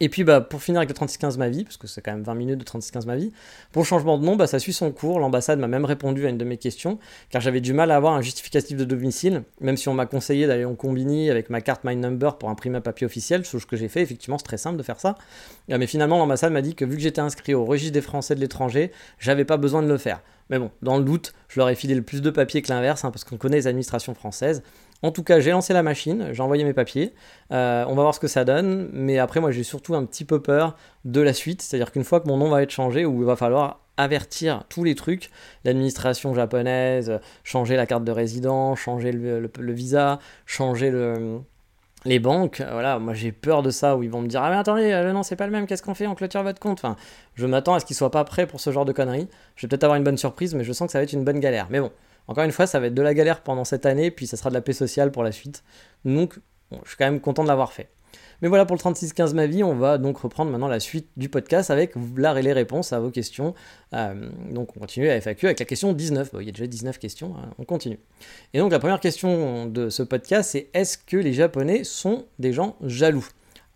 Et puis bah, pour finir avec le 3615 ma vie, parce que c'est quand même 20 minutes de 3615 ma vie, pour changement de nom, bah, ça suit son cours, l'ambassade m'a même répondu à une de mes questions, car j'avais du mal à avoir un justificatif de domicile, même si on m'a conseillé d'aller en combini avec ma carte My Number pour imprimer un papier officiel, chose que j'ai fait, effectivement c'est très simple de faire ça. Euh, Mais finalement l'ambassade m'a dit que vu que j'étais inscrit au registre des Français de l'étranger, j'avais pas besoin de le faire. Mais bon, dans le doute, je leur ai filé le plus de papiers que l'inverse, hein, parce qu'on connaît les administrations françaises. En tout cas, j'ai lancé la machine, j'ai envoyé mes papiers. Euh, on va voir ce que ça donne. Mais après, moi, j'ai surtout un petit peu peur de la suite. C'est-à-dire qu'une fois que mon nom va être changé, où il va falloir avertir tous les trucs, l'administration japonaise, changer la carte de résident, changer le, visa, changer le, les banques, voilà, moi j'ai peur de ça, où ils vont me dire Ah, mais attendez, euh, nom c'est pas le même, qu'est-ce qu'on fait On clôture votre compte. Enfin, je m'attends à ce qu'ils soient pas prêts pour ce genre de conneries. Je vais peut-être avoir une bonne surprise, mais je sens que ça va être une bonne galère. Mais bon, encore une fois, ça va être de la galère pendant cette année, puis ça sera de la paix sociale pour la suite. Donc, je suis quand même content de l'avoir fait. Mais voilà pour le 3615 ma vie, on va donc reprendre maintenant la suite du podcast avec l'art et les réponses à vos questions. Euh, donc on continue à FAQ avec la question 19. Bon, il y a déjà 19 questions, hein, on continue. Et donc la première question de ce podcast, c'est est-ce que les Japonais sont des gens jaloux?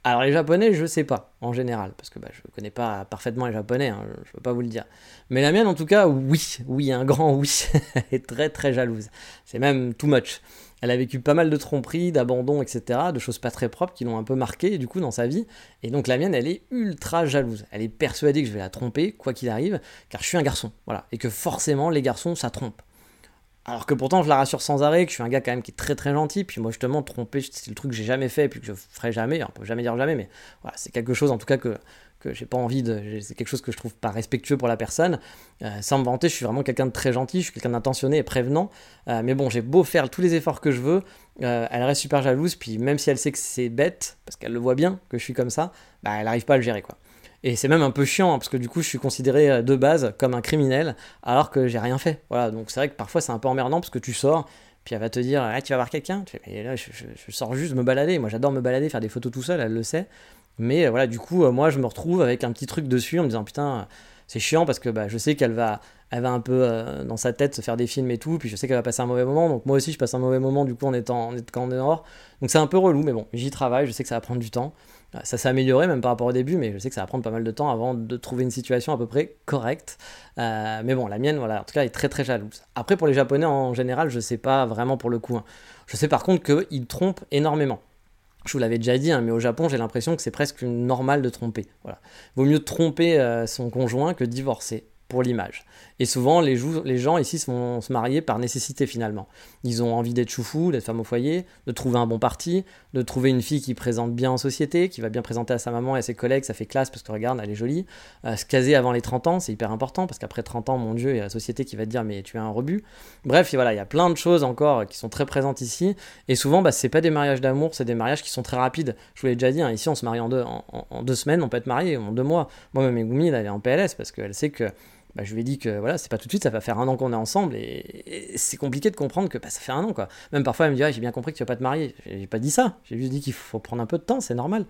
Alors les Japonais, je sais pas, en général, parce que bah, je connais pas parfaitement les Japonais, hein, je peux pas vous le dire. Mais la mienne, en tout cas, oui, oui, un grand oui, elle est très très jalouse. C'est même too much. Elle a vécu pas mal de tromperies, d'abandons, etc., de choses pas très propres qui l'ont un peu marqué du coup dans sa vie. Et donc la mienne, elle est ultra jalouse. Elle est persuadée que je vais la tromper, quoi qu'il arrive, car je suis un garçon. Voilà. Et que forcément, les garçons, ça trompe. Alors que pourtant, je la rassure sans arrêt, que je suis un gars quand même qui est très très gentil. Puis moi, justement, tromper, c'est le truc que j'ai jamais fait, puis que je ferai jamais. On peut jamais dire jamais, mais c'est quelque chose en tout cas que, que j'ai pas envie de. C'est quelque chose que je trouve pas respectueux pour la personne. Euh, sans me vanter, je suis vraiment quelqu'un de très gentil, je suis quelqu'un d'intentionné et prévenant. Euh, mais bon, j'ai beau faire tous les efforts que je veux, euh, elle reste super jalouse. Puis même si elle sait que c'est bête, parce qu'elle le voit bien que je suis comme ça, bah, elle arrive pas à le gérer quoi. Et c'est même un peu chiant, hein, parce que du coup, je suis considéré euh, de base comme un criminel, alors que j'ai rien fait. Voilà, donc c'est vrai que parfois c'est un peu emmerdant, parce que tu sors, puis elle va te dire, ah, tu vas voir quelqu'un Tu fais, mais là, je, sors juste me balader. Moi, j'adore me balader, faire des photos tout seul, elle le sait. Mais euh, voilà, du coup, euh, moi, je me retrouve avec un petit truc dessus en me disant, putain, c'est chiant, parce que bah, je sais qu'elle va, elle va un peu dans sa tête se faire des films et tout, puis je sais qu'elle va passer un mauvais moment, donc moi aussi, je passe un mauvais moment, du coup, en étant, en étant quand dehors. Donc c'est un peu relou, mais bon, j'y travaille, je sais que ça va prendre du temps. Ça s'est amélioré même par rapport au début, mais je sais que ça va prendre pas mal de temps avant de trouver une situation à peu près correcte. Euh, mais bon, la mienne, voilà, en tout cas, est très très jalouse. Après, pour les Japonais en général, je sais pas vraiment pour le coup. Hein. Je sais par contre qu'ils trompent énormément. Je vous l'avais déjà dit, hein, mais au Japon, j'ai l'impression que c'est presque normal de tromper. Voilà. Vaut mieux tromper euh, son conjoint que divorcer pour l'image. Et souvent, les, les, gens ici vont se marier par nécessité finalement. Ils ont envie d'être choufou, d'être femme au foyer, de trouver un bon parti, de trouver une fille qui présente bien en société, qui va bien présenter à sa maman et à ses collègues, ça fait classe parce que regarde, elle est jolie. Euh, se caser avant les 30 ans, c'est hyper important parce qu'après 30 ans, mon Dieu, il y a la société qui va te dire mais tu es un rebut. Bref, voilà, il y a plein de choses encore qui sont très présentes ici. Et souvent, bah, c'est pas des mariages d'amour, c'est des mariages qui sont très rapides. Je vous l'ai déjà dit, hein, ici on se marie en deux, en, deux semaines, on peut être marié en deux mois. Moi, même Megumi, elle est en PLS parce qu'elle sait que bah, je lui ai dit que voilà, c'est pas tout de suite, ça va faire un an qu'on est ensemble et, c'est compliqué de comprendre que bah, ça fait un an quoi. Même parfois elle me dit j'ai bien compris que tu vas pas te marier. J'ai pas dit ça, j'ai juste dit qu'il faut prendre un peu de temps, c'est normal.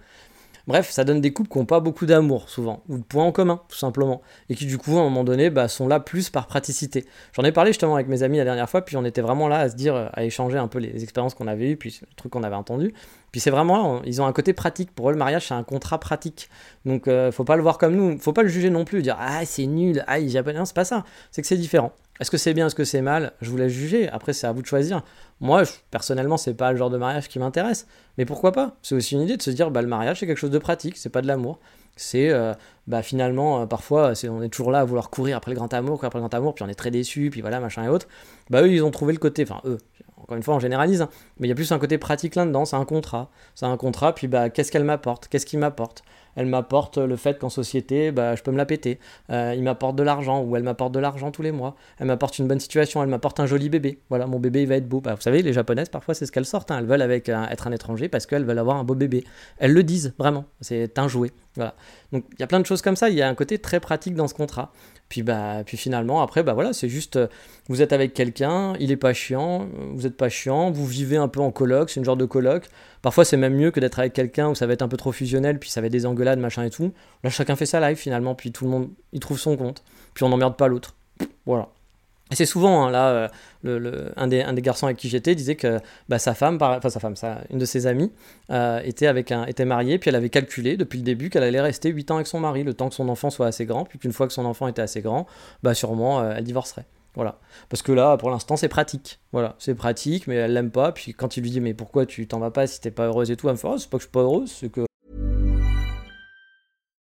Bref, ça donne des couples qui n'ont pas beaucoup d'amour, souvent, ou de points en commun, tout simplement, et qui du coup, à un moment donné, bah, sont là plus par praticité. J'en ai parlé justement avec mes amis la dernière fois, puis on était vraiment là à se dire, à échanger un peu les expériences qu'on avait eues, puis le truc qu'on avait entendu. Puis c'est vraiment, ils ont un côté pratique. Pour eux, le mariage, c'est un contrat pratique. Donc, euh, faut pas le voir comme nous, faut pas le juger non plus, dire, ah, c'est nul, ah, les japonais, c'est pas ça. C'est que c'est différent. Est-ce que c'est bien, est-ce que c'est mal? Je vous laisse juger. Après, c'est à vous de choisir. Moi, je, personnellement, c'est pas le genre de mariage qui m'intéresse. Mais pourquoi pas? C'est aussi une idée de se dire, bah, le mariage, c'est quelque chose de pratique, c'est pas de l'amour. C'est euh, bah, finalement, euh, parfois, on est toujours là à vouloir courir après le grand amour, après le grand amour, puis on est très déçu, puis voilà, machin et autres. Bah, eux, ils ont trouvé le côté, enfin, eux, encore une fois, on généralise, hein, mais il y a plus un côté pratique là-dedans, c'est un contrat. C'est un contrat, puis bah, qu'est-ce qu'elle m'apporte? Qu'est-ce qu'il m'apporte? Elle m'apporte le fait qu'en société, bah, je peux me la péter. Euh, il m'apporte de l'argent, ou elle m'apporte de l'argent tous les mois. Elle m'apporte une bonne situation, elle m'apporte un joli bébé. Voilà, mon bébé, il va être beau. Bah, vous savez, les japonaises, parfois, c'est ce qu'elles sortent. Hein. Elles veulent avec, être un étranger parce qu'elles veulent avoir un beau bébé. Elles le disent, vraiment. C'est un jouet. Voilà. Donc, il y a plein de choses comme ça. Il y a un côté très pratique dans ce contrat. Puis, bah, puis finalement, après, bah voilà, c'est juste, euh, vous êtes avec quelqu'un, il est pas chiant, vous êtes pas chiant, vous vivez un peu en coloc, c'est une genre de coloc. Parfois, c'est même mieux que d'être avec quelqu'un où ça va être un peu trop fusionnel, puis ça va être des engueulades, machin et tout. Là, chacun fait sa live finalement, puis tout le monde, il trouve son compte. Puis on n'emmerde pas l'autre. Voilà. Et c'est souvent, hein, là, euh, un, des, garçons avec qui j'étais disait que bah, sa femme, enfin sa femme, une de ses amies, euh, était, avec un, était mariée, puis elle avait calculé depuis le début qu'elle allait rester 8 ans avec son mari, le temps que son enfant soit assez grand, puis qu'une fois que son enfant était assez grand, bah sûrement euh, elle divorcerait. Voilà. Parce que là, pour l'instant, c'est pratique. Voilà, c'est pratique, mais elle l'aime pas. Puis quand il lui dit, mais pourquoi tu t'en vas pas si t'es pas heureuse et tout, elle me fait, oh, c'est pas que je suis pas heureuse, c'est que.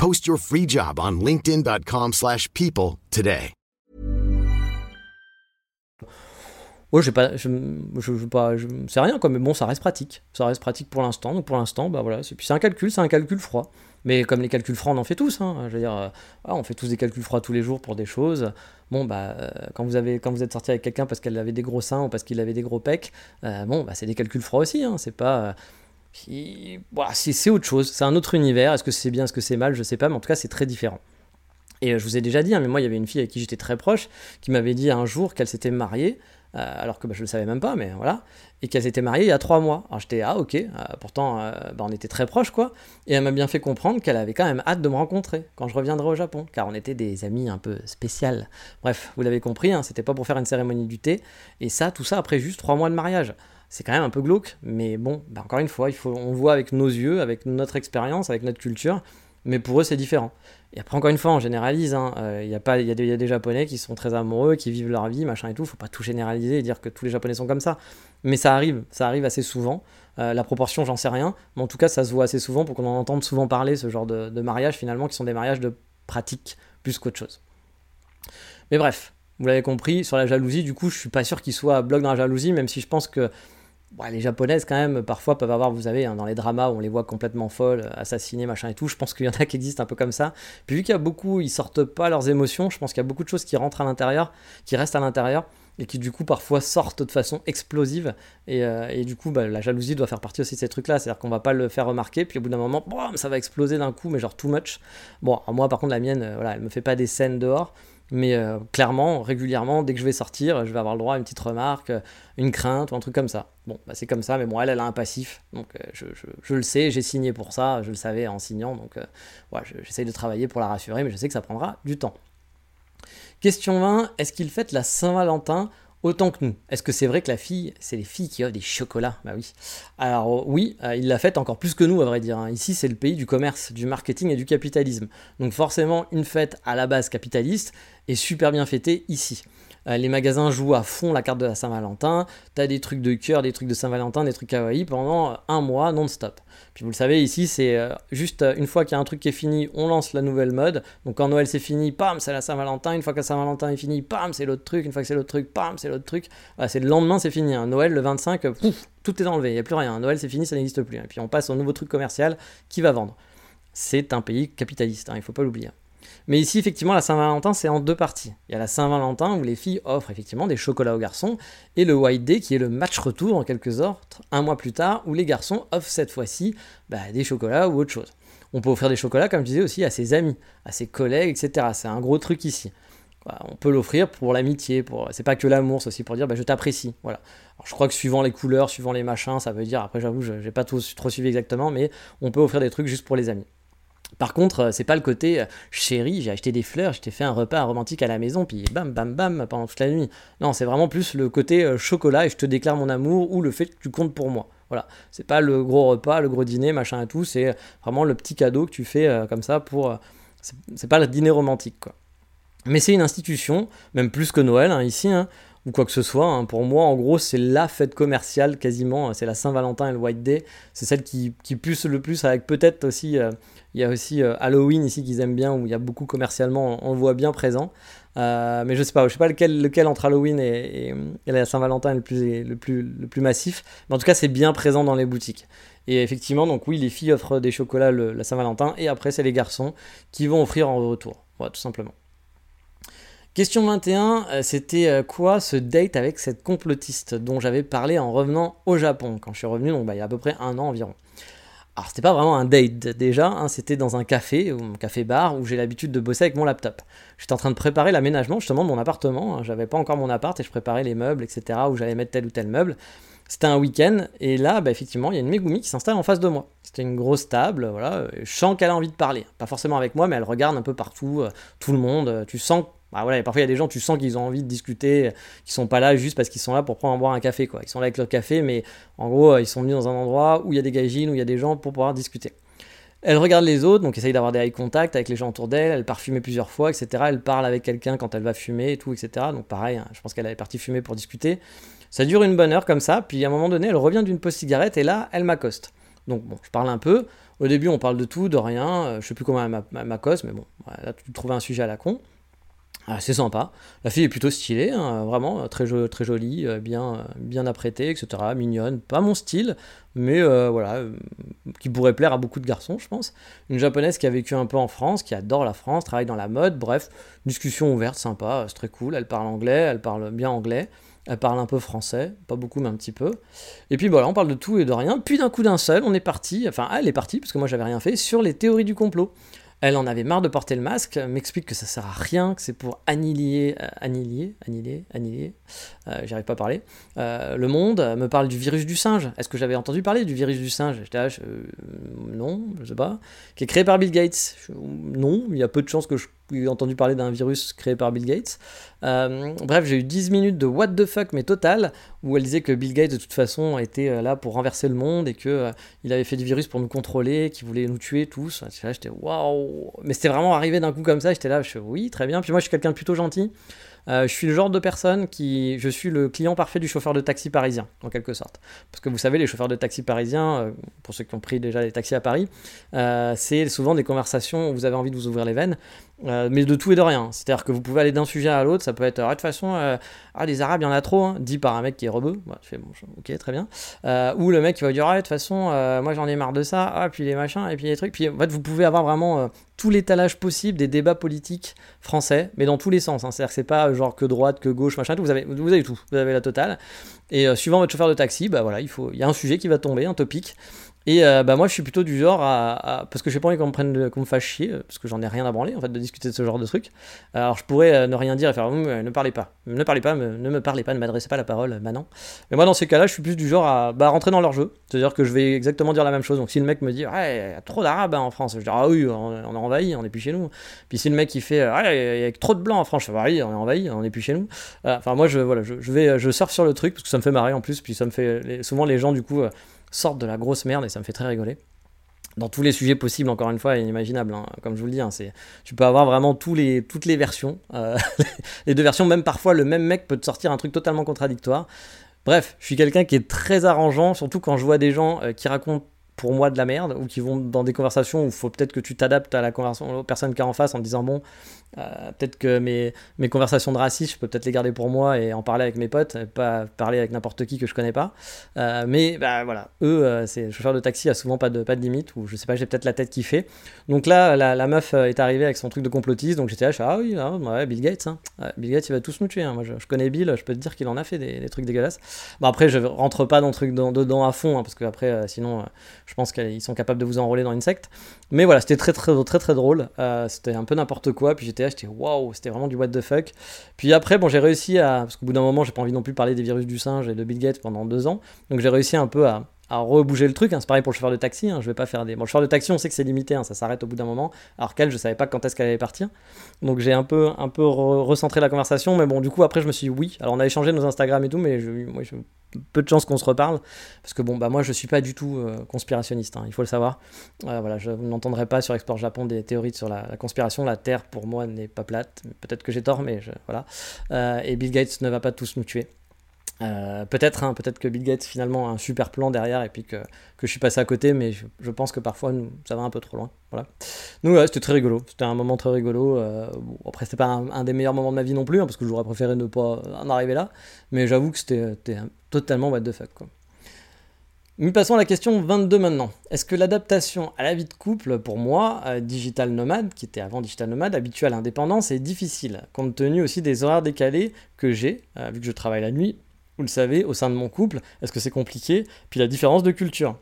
Post your free job on linkedin.com/people today. Oh, je pas, je, je, pas, je, c'est rien quoi, mais bon, ça reste pratique. Ça reste pratique pour l'instant. Donc pour l'instant, bah voilà, c'est puis c'est un calcul, c'est un calcul froid. Mais comme les calculs froids, on en fait tous. Hein. Je veux dire, euh, on fait tous des calculs froids tous les jours pour des choses. Bon, bah, euh, quand, vous avez, quand vous êtes sorti avec quelqu'un parce qu'elle avait des gros seins ou parce qu'il avait des gros pecs, euh, bon, bah, c'est des calculs froids aussi. Hein. C'est pas. C'est autre chose, c'est un autre univers. Est-ce que c'est bien, est-ce que c'est mal, je sais pas, mais en tout cas, c'est très différent. Et je vous ai déjà dit, hein, mais moi, il y avait une fille avec qui j'étais très proche qui m'avait dit un jour qu'elle s'était mariée euh, alors que bah, je ne le savais même pas, mais voilà, et qu'elles étaient mariées il y a trois mois. Alors j'étais, ah ok, euh, pourtant euh, bah, on était très proches, quoi, et elle m'a bien fait comprendre qu'elle avait quand même hâte de me rencontrer quand je reviendrai au Japon, car on était des amis un peu spéciales. Bref, vous l'avez compris, hein, c'était pas pour faire une cérémonie du thé, et ça, tout ça après juste trois mois de mariage. C'est quand même un peu glauque, mais bon, bah, encore une fois, il faut, on voit avec nos yeux, avec notre expérience, avec notre culture, mais pour eux c'est différent. Et après, encore une fois, on généralise. Il hein. euh, y, a y, des, y a des Japonais qui sont très amoureux, qui vivent leur vie, machin et tout. Faut pas tout généraliser et dire que tous les Japonais sont comme ça. Mais ça arrive, ça arrive assez souvent. Euh, la proportion, j'en sais rien. Mais en tout cas, ça se voit assez souvent pour qu'on en entende souvent parler, ce genre de, de mariages finalement, qui sont des mariages de pratique plus qu'autre chose. Mais bref, vous l'avez compris, sur la jalousie, du coup, je suis pas sûr qu'il soit bloc dans la jalousie, même si je pense que les japonaises, quand même, parfois peuvent avoir, vous savez, hein, dans les dramas on les voit complètement folles, assassinées, machin et tout. Je pense qu'il y en a qui existent un peu comme ça. Puis vu qu'il y a beaucoup, ils sortent pas leurs émotions, je pense qu'il y a beaucoup de choses qui rentrent à l'intérieur, qui restent à l'intérieur et qui du coup parfois sortent de façon explosive. Et, euh, du coup, bah, la jalousie doit faire partie aussi de ces trucs-là. C'est-à-dire qu'on va pas le faire remarquer, puis au bout d'un moment, ça va exploser d'un coup, mais genre too much. Bon, moi par contre, la mienne, euh, voilà, elle me fait pas des scènes dehors. Mais euh, clairement, régulièrement, dès que je vais sortir, je vais avoir le droit à une petite remarque, une crainte ou un truc comme ça. Bon, bah, c'est comme ça, mais bon, elle, elle a un passif. Donc je, je, le sais, j'ai signé pour ça, je le savais en signant. Donc voilà, j'essaye de travailler pour la rassurer, mais je sais que ça prendra du temps. Question 20, est-ce qu'il fête la Saint-Valentin autant que nous Est-ce que c'est vrai que la fille, c'est les filles qui offrent des chocolats? Bah oui. Alors oui, euh, il la fête encore plus que nous, à vrai dire. Hein. Ici, c'est le pays du commerce, du marketing et du capitalisme. Donc forcément, une fête à la base capitaliste est super bien fêtée ici. Euh, les magasins jouent à fond la carte de la Saint-Valentin. T'as des trucs de cœur, des trucs de Saint-Valentin, des trucs kawaii pendant un mois non-stop. Puis vous le savez, ici, c'est euh, juste euh, une fois qu'il y a un truc qui est fini, on lance la nouvelle mode. Donc quand Noël c'est fini, pam, c'est la Saint-Valentin. Une fois que la Saint-Valentin est fini, pam, c'est l'autre truc. Une fois que c'est l'autre truc, pam, c'est l'autre truc. c'est le lendemain, c'est fini. Hein. Noël, le 25, pouf, tout est enlevé, il n'y a plus rien. Noël c'est fini, ça n'existe plus. Et puis on passe au nouveau truc commercial qui va vendre. C'est un pays capitaliste, hein, il ne faut pas l'oublier. Mais ici, effectivement, la Saint-Valentin, c'est en deux parties. Il y a la Saint-Valentin où les filles offrent effectivement des chocolats aux garçons, et le White Day qui est le match retour en quelque sorte, un mois plus tard, où les garçons offrent cette fois-ci bah, des chocolats ou autre chose. On peut offrir des chocolats, comme je disais aussi, à ses amis, à ses collègues, etc. C'est un gros truc ici. On peut l'offrir pour l'amitié, pour... c'est pas que l'amour, c'est aussi pour dire bah, je t'apprécie. Voilà. je crois que suivant les couleurs, suivant les machins, ça veut dire, après j'avoue, je n'ai pas trop suivi exactement, mais on peut offrir des trucs juste pour les amis. Par contre, euh, c'est pas le côté euh, chéri, j'ai acheté des fleurs, je t'ai fait un repas romantique à la maison, puis bam bam bam pendant toute la nuit. Non, c'est vraiment plus le côté euh, chocolat et je te déclare mon amour ou le fait que tu comptes pour moi. Voilà, c'est pas le gros repas, le gros dîner, machin et tout, c'est vraiment le petit cadeau que tu fais comme ça pour. c'est pas le dîner romantique quoi. Mais c'est une institution, même plus que Noël hein, ici, hein, ou quoi que ce soit. Hein. Pour moi, en gros, c'est la fête commerciale quasiment. C'est la Saint-Valentin et le White Day. C'est celle qui, qui pousse le plus, avec peut-être aussi il y a aussi euh, Halloween ici qu'ils aiment bien, où il y a beaucoup commercialement, on, le voit bien présent. Euh, mais je sais pas, je sais pas lequel, lequel entre Halloween et, la Saint-Valentin est le plus, le, plus, le plus massif. Mais en tout cas, c'est bien présent dans les boutiques. Et effectivement, donc oui, les filles offrent des chocolats le, la Saint-Valentin, et après, c'est les garçons qui vont offrir en retour. Voilà, tout simplement. Question 21, euh, c'était quoi ce date avec cette complotiste dont j'avais parlé en revenant au Japon, quand je suis revenu, donc bah, il y a à peu près un an environ. Alors c'était pas vraiment un date déjà, hein, c'était dans un café, ou un café-bar, où j'ai l'habitude de bosser avec mon laptop. J'étais en train de préparer l'aménagement justement de mon appartement, hein. j'avais pas encore mon appart et je préparais les meubles, etc., où j'allais mettre tel ou tel meuble. C'était un week-end, et là, bah, effectivement, il y a une Megumi qui s'installe en face de moi. C'était une grosse table, voilà, je sens qu'elle a envie de parler. Pas forcément avec moi, mais elle regarde un peu partout, euh, tout le monde, tu sens bah voilà, parfois il y a des gens, tu sens qu'ils ont envie de discuter, qui sont pas là juste parce qu'ils sont là pour prendre boire un café, quoi. Ils sont là avec leur café, mais en gros, ils sont venus dans un endroit où il y a des gaijins, où il y a des gens pour pouvoir discuter. Elle regarde les autres, donc essaye d'avoir des eye contact avec les gens autour d'elle, elle part fumer plusieurs fois, etc. Elle parle avec quelqu'un quand elle va fumer et tout, etc. Donc pareil, hein, je pense qu'elle est partie fumer pour discuter. Ça dure une bonne heure comme ça, puis à un moment donné, elle revient d'une pause cigarette et là, elle m'accoste. Donc bon, je parle un peu. Au début, on parle de tout, de rien. Euh, je sais plus comment elle m'accoste, mais bon, là, tu trouves un sujet à la con. Ah, c'est sympa. La fille est plutôt stylée, hein, vraiment très, très jolie, euh, bien, bien apprêtée, etc. Mignonne. Pas mon style, mais euh, voilà, euh, qui pourrait plaire à beaucoup de garçons, je pense. Une japonaise qui a vécu un peu en France, qui adore la France, travaille dans la mode, bref, discussion ouverte, sympa, c'est très cool. Elle parle anglais, elle parle bien anglais. Elle parle un peu français, pas beaucoup mais un petit peu. Et puis voilà, on parle de tout et de rien. Puis d'un coup d'un seul, on est parti, enfin elle est partie, parce que moi j'avais rien fait, sur les théories du complot. Elle en avait marre de porter le masque, m'explique que ça sert à rien, que c'est pour annihiler, euh, annihiler, annihiler, annihiler, euh, j'arrive pas à parler. Euh, le Monde me parle du virus du singe. Est-ce que j'avais entendu parler du virus du singe? J'étais non, je sais pas. Qui est créé par Bill Gates? Non, il y a peu de chances que je entendu parler d'un virus créé par Bill Gates. bref, j'ai eu 10 minutes de what the fuck, mais total, où elle disait que Bill Gates, de toute façon, était là pour renverser le monde et que il avait fait du virus pour nous contrôler, qu'il voulait nous tuer tous. J'étais waouh Mais c'était vraiment arrivé d'un coup comme ça, j'étais là, je oui, très bien. Puis moi, je suis quelqu'un de plutôt gentil. je suis le genre de personne qui. Je suis le client parfait du chauffeur de taxi parisien, en quelque sorte. Parce que vous savez, les chauffeurs de taxi parisiens, pour ceux qui ont pris déjà des taxis à Paris, c'est souvent des conversations où vous avez envie de vous ouvrir les veines. Euh, mais de tout et de rien. C'est-à-dire que vous pouvez aller d'un sujet à l'autre, ça peut être, ah, de toute façon, euh, ah, les Arabes, il y en a trop, hein, dit par un mec qui est rebeu, bah, fais, bon, ok, très bien. Euh, ou le mec qui va dire, ah, de toute façon, moi j'en ai marre de ça, ah, puis les machins, et puis les trucs. Puis en fait, vous pouvez avoir vraiment tout l'étalage possible des débats politiques français, mais dans tous les sens. Hein. C'est-à-dire que c'est pas genre que droite, que gauche, machin, tout. Vous avez, vous avez tout, vous avez la totale. Et suivant votre chauffeur de taxi, bah voilà, il, faut, il y a un sujet qui va tomber, un topic. Et euh, bah moi je suis plutôt du genre à, parce que j'ai pas envie qu'on me prenne qu'on me fasse chier parce que j'en ai rien à branler en fait de discuter de ce genre de truc. Alors je pourrais euh, ne rien dire et faire hum, ne parlez pas, ne parlez pas, ne me parlez pas, ne m'adressez pas la parole maintenant. Mais moi dans ces cas-là je suis plus du genre à bah, rentrer dans leur jeu, c'est-à-dire que je vais exactement dire la même chose. Donc si le mec me dit ouais il y a trop d'arabes hein, en France, je dis ah oui on, est envahi, on est plus chez nous. Puis si le mec il fait ouais il y a trop de blancs en France, je fais bah oui on est envahi, on est plus chez nous. Euh, enfin moi je voilà je, vais je surfe sur le truc parce que ça me fait marrer en plus puis ça me fait souvent les gens du coup sortent de la grosse merde et ça me fait très rigoler dans tous les sujets possibles, encore une fois, inimaginables. Hein. Comme je vous le dis, hein, c'est, tu peux avoir vraiment toutes les versions. Euh, les deux versions, même parfois, le même mec peut te sortir un truc totalement contradictoire. Bref, je suis quelqu'un qui est très arrangeant, surtout quand je vois des gens euh, qui racontent pour moi de la merde ou qui vont dans des conversations où faut peut-être que tu t'adaptes à la conversation aux personnes qui sont en face en disant bon euh, peut-être que mes, mes conversations de racisme, je peux peut-être les garder pour moi et en parler avec mes potes, et pas parler avec n'importe qui que je connais pas. Euh, mais bah, voilà, eux, euh, c'est le chauffeur de taxi a souvent pas de, pas de limite, ou je sais pas, j'ai peut-être la tête qui fait. Donc là, la, meuf est arrivée avec son truc de complotiste, donc j'étais là, je suis, ah oui, ah, ouais, Bill Gates, hein. Bill Gates, il va tous nous tuer. Hein. Moi, je, connais Bill, je peux te dire qu'il en a fait des, trucs dégueulasses. Bon, après, je rentre pas dans le truc dedans à fond, hein, parce que après, sinon, je pense qu'ils sont capables de vous enrôler dans une secte. Mais voilà, c'était très, très, très, très, drôle. c'était un peu n'importe quoi, puis j'étais là, j'étais waouh, c'était vraiment du what the fuck. Puis après, bon, j'ai réussi à. Parce qu'au bout d'un moment, j'ai pas envie non plus de parler des virus du singe et de Bill Gates pendant deux ans. Donc j'ai réussi un peu à, à rebouger le truc. Hein. C'est pareil pour le chauffeur de taxi. Hein. Je vais pas faire des. Bon, le chauffeur de taxi, on sait que c'est limité. Hein. Ça s'arrête au bout d'un moment. Alors qu'elle, je savais pas quand est-ce qu'elle allait partir. Donc j'ai un peu, un peu recentré la conversation. Mais bon, du coup, après, je me suis dit oui. Alors on a échangé nos Instagram et tout, mais je, moi, peu de chance qu'on se reparle. Parce que bon, bah moi, je suis pas du tout euh, conspirationniste. Il faut le savoir. Euh, voilà, je n'entendrai pas sur Export Japon des théories sur la, conspiration. La Terre, pour moi, n'est pas plate. Peut-être que j'ai tort, mais voilà. Euh, et Bill Gates ne va pas tous nous tuer. Euh, peut-être, hein, peut-être que Bill Gates finalement a un super plan derrière et puis que, que je suis passé à côté, mais je, pense que parfois ça va un peu trop loin. Voilà. Donc c'était très rigolo, c'était un moment très rigolo. Euh, bon, après c'était pas un, des meilleurs moments de ma vie non plus, hein, parce que j'aurais préféré ne pas en arriver là, mais j'avoue que c'était totalement what the fuck. Nous passons à la question 22 maintenant. Est-ce que l'adaptation à la vie de couple, pour moi, euh, digital nomade, qui était avant digital nomade, habitué à l'indépendance, est difficile, compte tenu aussi des horaires décalés que j'ai, vu que je travaille la nuit vous le savez, au sein de mon couple Est-ce que c'est compliqué? Puis la différence de culture.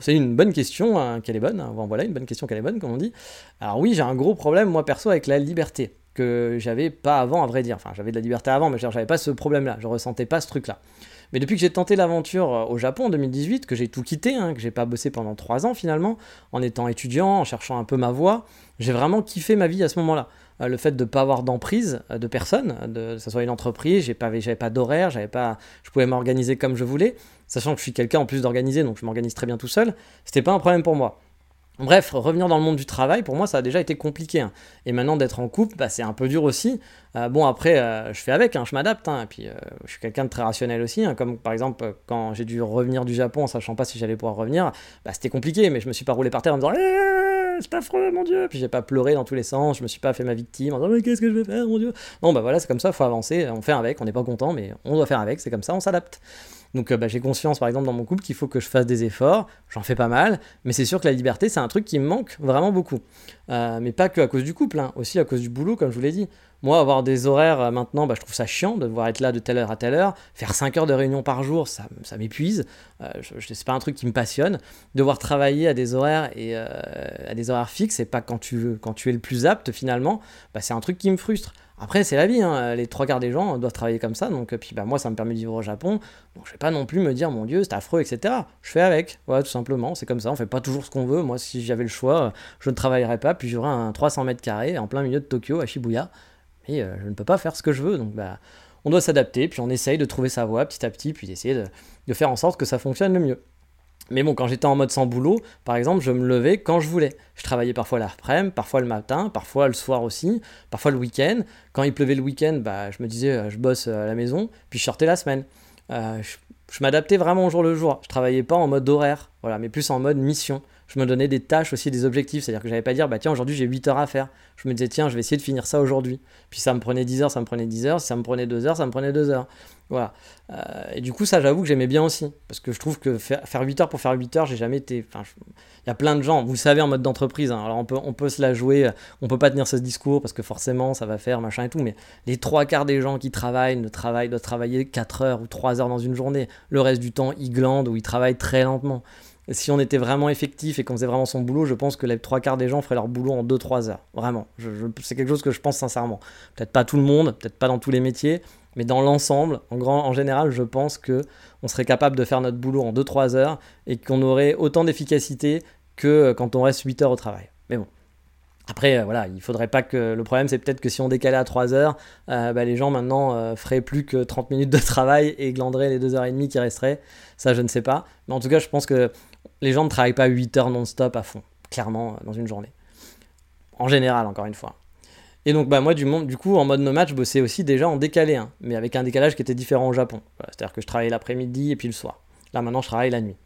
C'est une bonne question, hein, qu'elle est bonne. Hein. voilà, une bonne question qu'elle est bonne, comme on dit. Alors oui, j'ai un gros problème, moi perso, avec la liberté que j'avais pas avant, à vrai dire. Enfin, j'avais de la liberté avant, mais j'avais pas ce problème-là. Je ressentais pas ce truc-là. Mais depuis que j'ai tenté l'aventure euh, au Japon en 2018, que j'ai tout quitté, hein, que j'ai pas bossé pendant trois ans finalement, en étant étudiant, en cherchant un peu ma voie, j'ai vraiment kiffé ma vie à ce moment-là. Euh, le fait de ne pas avoir d'emprise euh, de personne, de, que ce soit une entreprise, j'ai pas, j'avais pas d'horaire, je pouvais m'organiser comme je voulais, sachant que je suis quelqu'un en plus d'organiser, donc je m'organise très bien tout seul, c'était pas un problème pour moi. Bref, revenir dans le monde du travail, pour moi, ça a déjà été compliqué. Hein. Et maintenant, d'être en couple, bah, c'est un peu dur aussi. Euh, bon, après, je fais avec, hein, je m'adapte. Hein. et puis, je suis quelqu'un de très rationnel aussi. comme par exemple, quand j'ai dû revenir du Japon en sachant pas si j'allais pouvoir revenir, bah, c'était compliqué, mais je me suis pas roulé par terre en me disant «Eh, c'est affreux, mon Dieu. Puis j'ai pas pleuré dans tous les sens, je me suis pas fait ma victime en disant, mais qu'est-ce que je vais faire, mon Dieu. Non, bah voilà, c'est comme ça, faut avancer, on fait avec, on n'est pas content, mais on doit faire avec, c'est comme ça, on s'adapte. Donc euh, bah, j'ai conscience, par exemple, dans mon couple, qu'il faut que je fasse des efforts, j'en fais pas mal, mais c'est sûr que la liberté, c'est un truc qui me manque vraiment beaucoup. Euh, mais pas que à cause du couple, hein, aussi à cause du boulot, comme je vous l'ai dit. Moi, avoir des horaires euh, maintenant, bah, je trouve ça chiant de devoir être là de telle heure à telle heure. Faire 5 heures de réunion par jour, ça, m'épuise. Euh, c'est pas un truc qui me passionne. Devoir travailler à des horaires et à des horaires fixes, et pas quand tu, veux, quand tu es le plus apte finalement, bah, c'est un truc qui me frustre. Après, c'est la vie, hein. les trois quarts des gens doivent travailler comme ça, donc puis bah, moi, ça me permet de vivre au Japon, donc je vais pas non plus me dire, mon Dieu, c'est affreux, etc. Je fais avec, voilà, tout simplement, c'est comme ça, on fait pas toujours ce qu'on veut. Moi, si j'avais le choix, je ne travaillerais pas, puis j'aurais un 300 mètres carrés en plein milieu de Tokyo, à Shibuya, et euh, je ne peux pas faire ce que je veux. Donc bah, on doit s'adapter, puis on essaye de trouver sa voie petit à petit, puis d'essayer de, faire en sorte que ça fonctionne le mieux. Mais bon, quand j'étais en mode sans boulot, par exemple, je me levais quand je voulais. Je travaillais parfois l'après-midi, parfois le matin, parfois le soir aussi, parfois le week-end. Quand il pleuvait le week-end, bah, je me disais, euh, je bosse à la maison, puis je sortais la semaine. Euh, je, m'adaptais vraiment au jour le jour. Je travaillais pas en mode horaire, voilà, mais plus en mode mission je me donnais des tâches aussi, des objectifs. C'est-à-dire que j'avais pas dire, bah tiens, aujourd'hui j'ai 8 heures à faire. Je me disais, tiens, je vais essayer de finir ça aujourd'hui. Puis ça me prenait 10 heures, ça me prenait 10 heures. Si ça me prenait 2 heures, ça me prenait 2 heures. Voilà. Euh, et du coup, ça, j'avoue que j'aimais bien aussi. Parce que je trouve que faire, 8 heures pour faire 8 heures, j'ai jamais été. Enfin, il y a plein de gens, vous savez, en mode d'entreprise. Hein. alors on peut, on peut se la jouer, on peut pas tenir ce discours parce que forcément ça va faire machin et tout. Mais les trois quarts des gens qui travaillent ne travaillent, doivent travailler 4 heures ou 3 heures dans une journée. Le reste du temps, ils glandent ou ils travaillent très lentement si on était vraiment effectif et qu'on faisait vraiment son boulot, je pense que les trois quarts des gens feraient leur boulot en 2-3 heures. Vraiment. c'est quelque chose que je pense sincèrement. Peut-être pas tout le monde, peut-être pas dans tous les métiers, mais dans l'ensemble, en, grand, en général, je pense que on serait capable de faire notre boulot en 2-3 heures et qu'on aurait autant d'efficacité que quand on reste 8 heures au travail. Mais bon. Après, euh, voilà, il faudrait pas que. Le problème, c'est peut-être que si on décalait à 3 heures, euh, bah, les gens maintenant euh, feraient plus que 30 minutes de travail et glanderaient les 2h30 qui resteraient. Ça, je ne sais pas. Mais en tout cas, je pense que les gens ne travaillent pas 8 heures non-stop à fond, clairement, dans une journée. En général, encore une fois. Et donc, bah, moi, du, du coup, en mode nomade, je bossais aussi déjà en décalé, hein, mais avec un décalage qui était différent au Japon. C'est-à-dire que je travaillais l'après-midi et puis le soir. Là, maintenant, je travaille la nuit.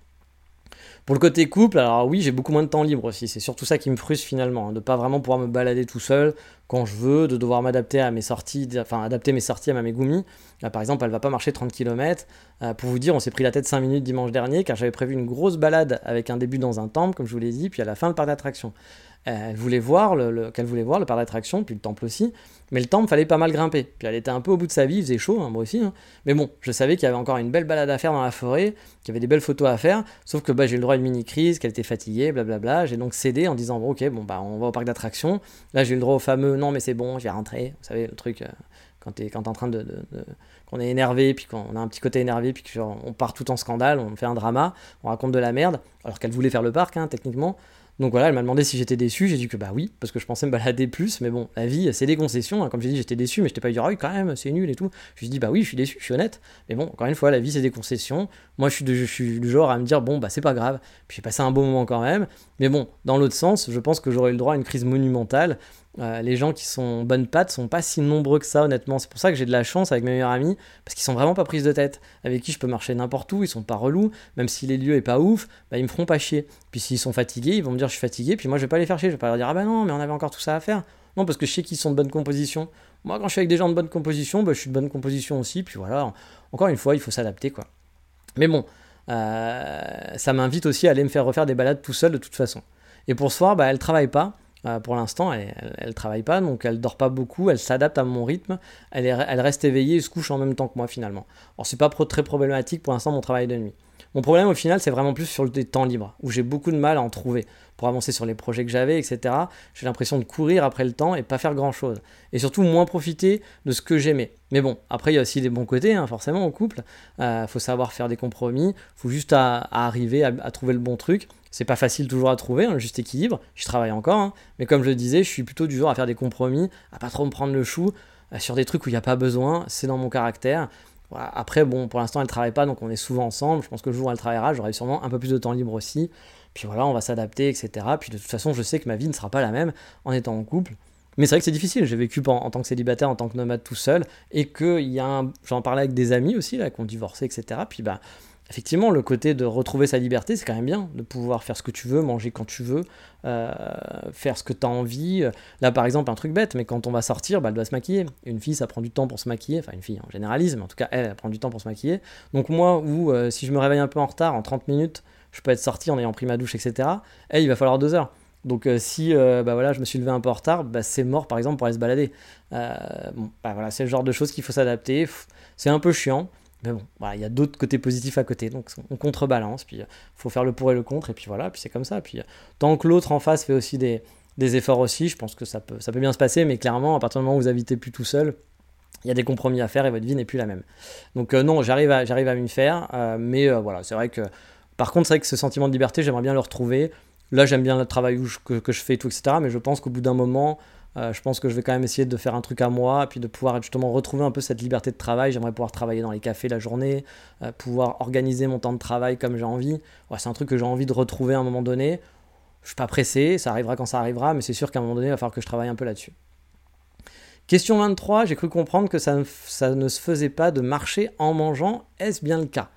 Pour le côté couple, alors oui, j'ai beaucoup moins de temps libre aussi. C'est surtout ça qui me frustre finalement, hein, de pas vraiment pouvoir me balader tout seul quand je veux, de devoir m'adapter à mes sorties, enfin adapter mes sorties à ma Megumi. Par exemple, elle va pas marcher 30 km. Euh, pour vous dire, on s'est pris la tête 5 minutes dimanche dernier car j'avais prévu une grosse balade avec un début dans un temple, comme je vous l'ai dit, puis à la fin le parc d'attraction. Elle voulait voir le, qu'elle voulait voir le parc d'attraction, puis le temple aussi. Mais le temple, fallait pas mal grimper. Puis elle était un peu au bout de sa vie, il faisait chaud, hein, moi aussi. Hein. Mais bon, je savais qu'il y avait encore une belle balade à faire dans la forêt, qu'il y avait des belles photos à faire. Sauf que bah, j'ai eu le droit à une mini crise, qu'elle était fatiguée, blablabla. J'ai donc cédé en disant bon, ok, bon bah on va au parc d'attraction. Là j'ai eu le droit au fameux non mais c'est bon, je vais rentrer. Vous savez le truc. Euh, quand tu es, quand en train de, de, qu'on est énervé, puis qu'on a un petit côté énervé, puis qu'on part tout en scandale, on fait un drama, on raconte de la merde, alors qu'elle voulait faire le parc, hein, techniquement. Donc voilà, elle m'a demandé si j'étais déçu. J'ai dit que bah oui, parce que je pensais me balader plus. Mais bon, la vie, c'est des concessions. Hein. Comme j'ai dit, j'étais déçu, mais je t'ai pas dit, ah quand même, c'est nul et tout. Je lui ai dit, bah oui, je suis déçu, je suis honnête. Mais bon, encore une fois, la vie, c'est des concessions. Moi, je suis, du genre à me dire, bon, bah c'est pas grave. Puis j'ai passé un bon moment quand même. Mais bon, dans l'autre sens, je pense que j'aurais eu le droit à une crise monumentale. Euh, les gens qui sont bonnes pattes sont pas si nombreux que ça, honnêtement. C'est pour ça que j'ai de la chance avec mes meilleurs amis, parce qu'ils sont vraiment pas prises de tête. Avec qui je peux marcher n'importe où, ils sont pas relous, même si les lieux est pas ouf, bah, ils me feront pas chier. Puis s'ils sont fatigués, ils vont me dire je suis fatigué, puis moi je vais pas les faire chier, je vais pas leur dire ah bah non, mais on avait encore tout ça à faire. Non, parce que je sais qu'ils sont de bonne composition. Moi, quand je suis avec des gens de bonne composition, bah, je suis de bonne composition aussi, puis voilà. Encore une fois, il faut s'adapter, quoi. Mais bon, euh, ça m'invite aussi à aller me faire refaire des balades tout seul de toute façon. Et pour ce soir, bah, elle travaille pas. Euh, pour l'instant, elle, elle, travaille pas, donc elle dort pas beaucoup, elle s'adapte à mon rythme, elle, elle, reste éveillée et se couche en même temps que moi finalement. Alors c'est pas très problématique pour l'instant mon travail de nuit. Mon problème au final, c'est vraiment plus sur le temps libre, où j'ai beaucoup de mal à en trouver pour avancer sur les projets que j'avais, etc. J'ai l'impression de courir après le temps et pas faire grand chose. Et surtout moins profiter de ce que j'aimais. Mais bon, après il y a aussi des bons côtés, hein, forcément, au couple. Il euh, faut savoir faire des compromis, faut juste arriver à, trouver le bon truc. C'est pas facile toujours à trouver, hein, juste équilibre. Je travaille encore, hein. mais comme je le disais, je suis plutôt du genre à faire des compromis, à pas trop me prendre le chou euh, sur des trucs où il n'y a pas besoin. C'est dans mon caractère. Après, bon, pour l'instant, elle travaille pas, donc on est souvent ensemble. Je pense que le jour où elle travaillera, j'aurai sûrement un peu plus de temps libre aussi. Puis voilà, on va s'adapter, etc. Puis de toute façon, je sais que ma vie ne sera pas la même en étant en couple. Mais c'est vrai que c'est difficile. J'ai vécu en, tant que célibataire, en tant que nomade tout seul, et que il y j'en parlais avec des amis aussi là, qui ont divorcé, etc. Puis bah effectivement, le côté de retrouver sa liberté, c'est quand même bien, de pouvoir faire ce que tu veux, manger quand tu veux, euh, faire ce que tu as envie. Là, par exemple, un truc bête, mais quand on va sortir, bah, elle doit se maquiller. Une fille, ça prend du temps pour se maquiller, enfin une fille en généralisme, en tout cas, elle, prend du temps pour se maquiller. Donc moi, où euh, si je me réveille un peu en retard, en 30 minutes, je peux être sorti en ayant pris ma douche, etc. Elle, il va falloir deux heures. Donc euh, si bah voilà, je me suis levé un peu en retard, bah, c'est mort par exemple pour aller se balader. bah, voilà, c'est le genre de choses qu'il faut s'adapter. C'est un peu chiant, mais bon, il y a d'autres côtés positifs à côté, donc on contrebalance, puis il faut faire le pour et le contre, et puis voilà, puis c'est comme ça. Puis tant que l'autre en face fait aussi des, des, efforts aussi, je pense que ça peut, ça peut bien se passer, mais clairement, à partir du moment où vous habitez plus tout seul, il y a des compromis à faire et votre vie n'est plus la même. Donc euh, non, j'arrive à, à m'y faire, euh, mais euh, voilà, c'est vrai que... Par contre, c'est vrai que ce sentiment de liberté, j'aimerais bien le retrouver. Là, j'aime bien le travail que, que, je fais et tout, etc. Mais je pense qu'au bout d'un moment, Euh, je pense que je vais quand même essayer de faire un truc à moi, puis de pouvoir justement retrouver un peu cette liberté de travail. J'aimerais pouvoir travailler dans les cafés la journée, euh, pouvoir organiser mon temps de travail comme j'ai envie. c'est un truc que j'ai envie de retrouver à un moment donné. Je suis pas pressé, ça arrivera quand ça arrivera, mais c'est sûr qu'à un moment donné, il va falloir que je travaille un peu là-dessus. Question 23, j'ai cru comprendre que ça ne, se faisait pas de marcher en mangeant. Est-ce bien le cas?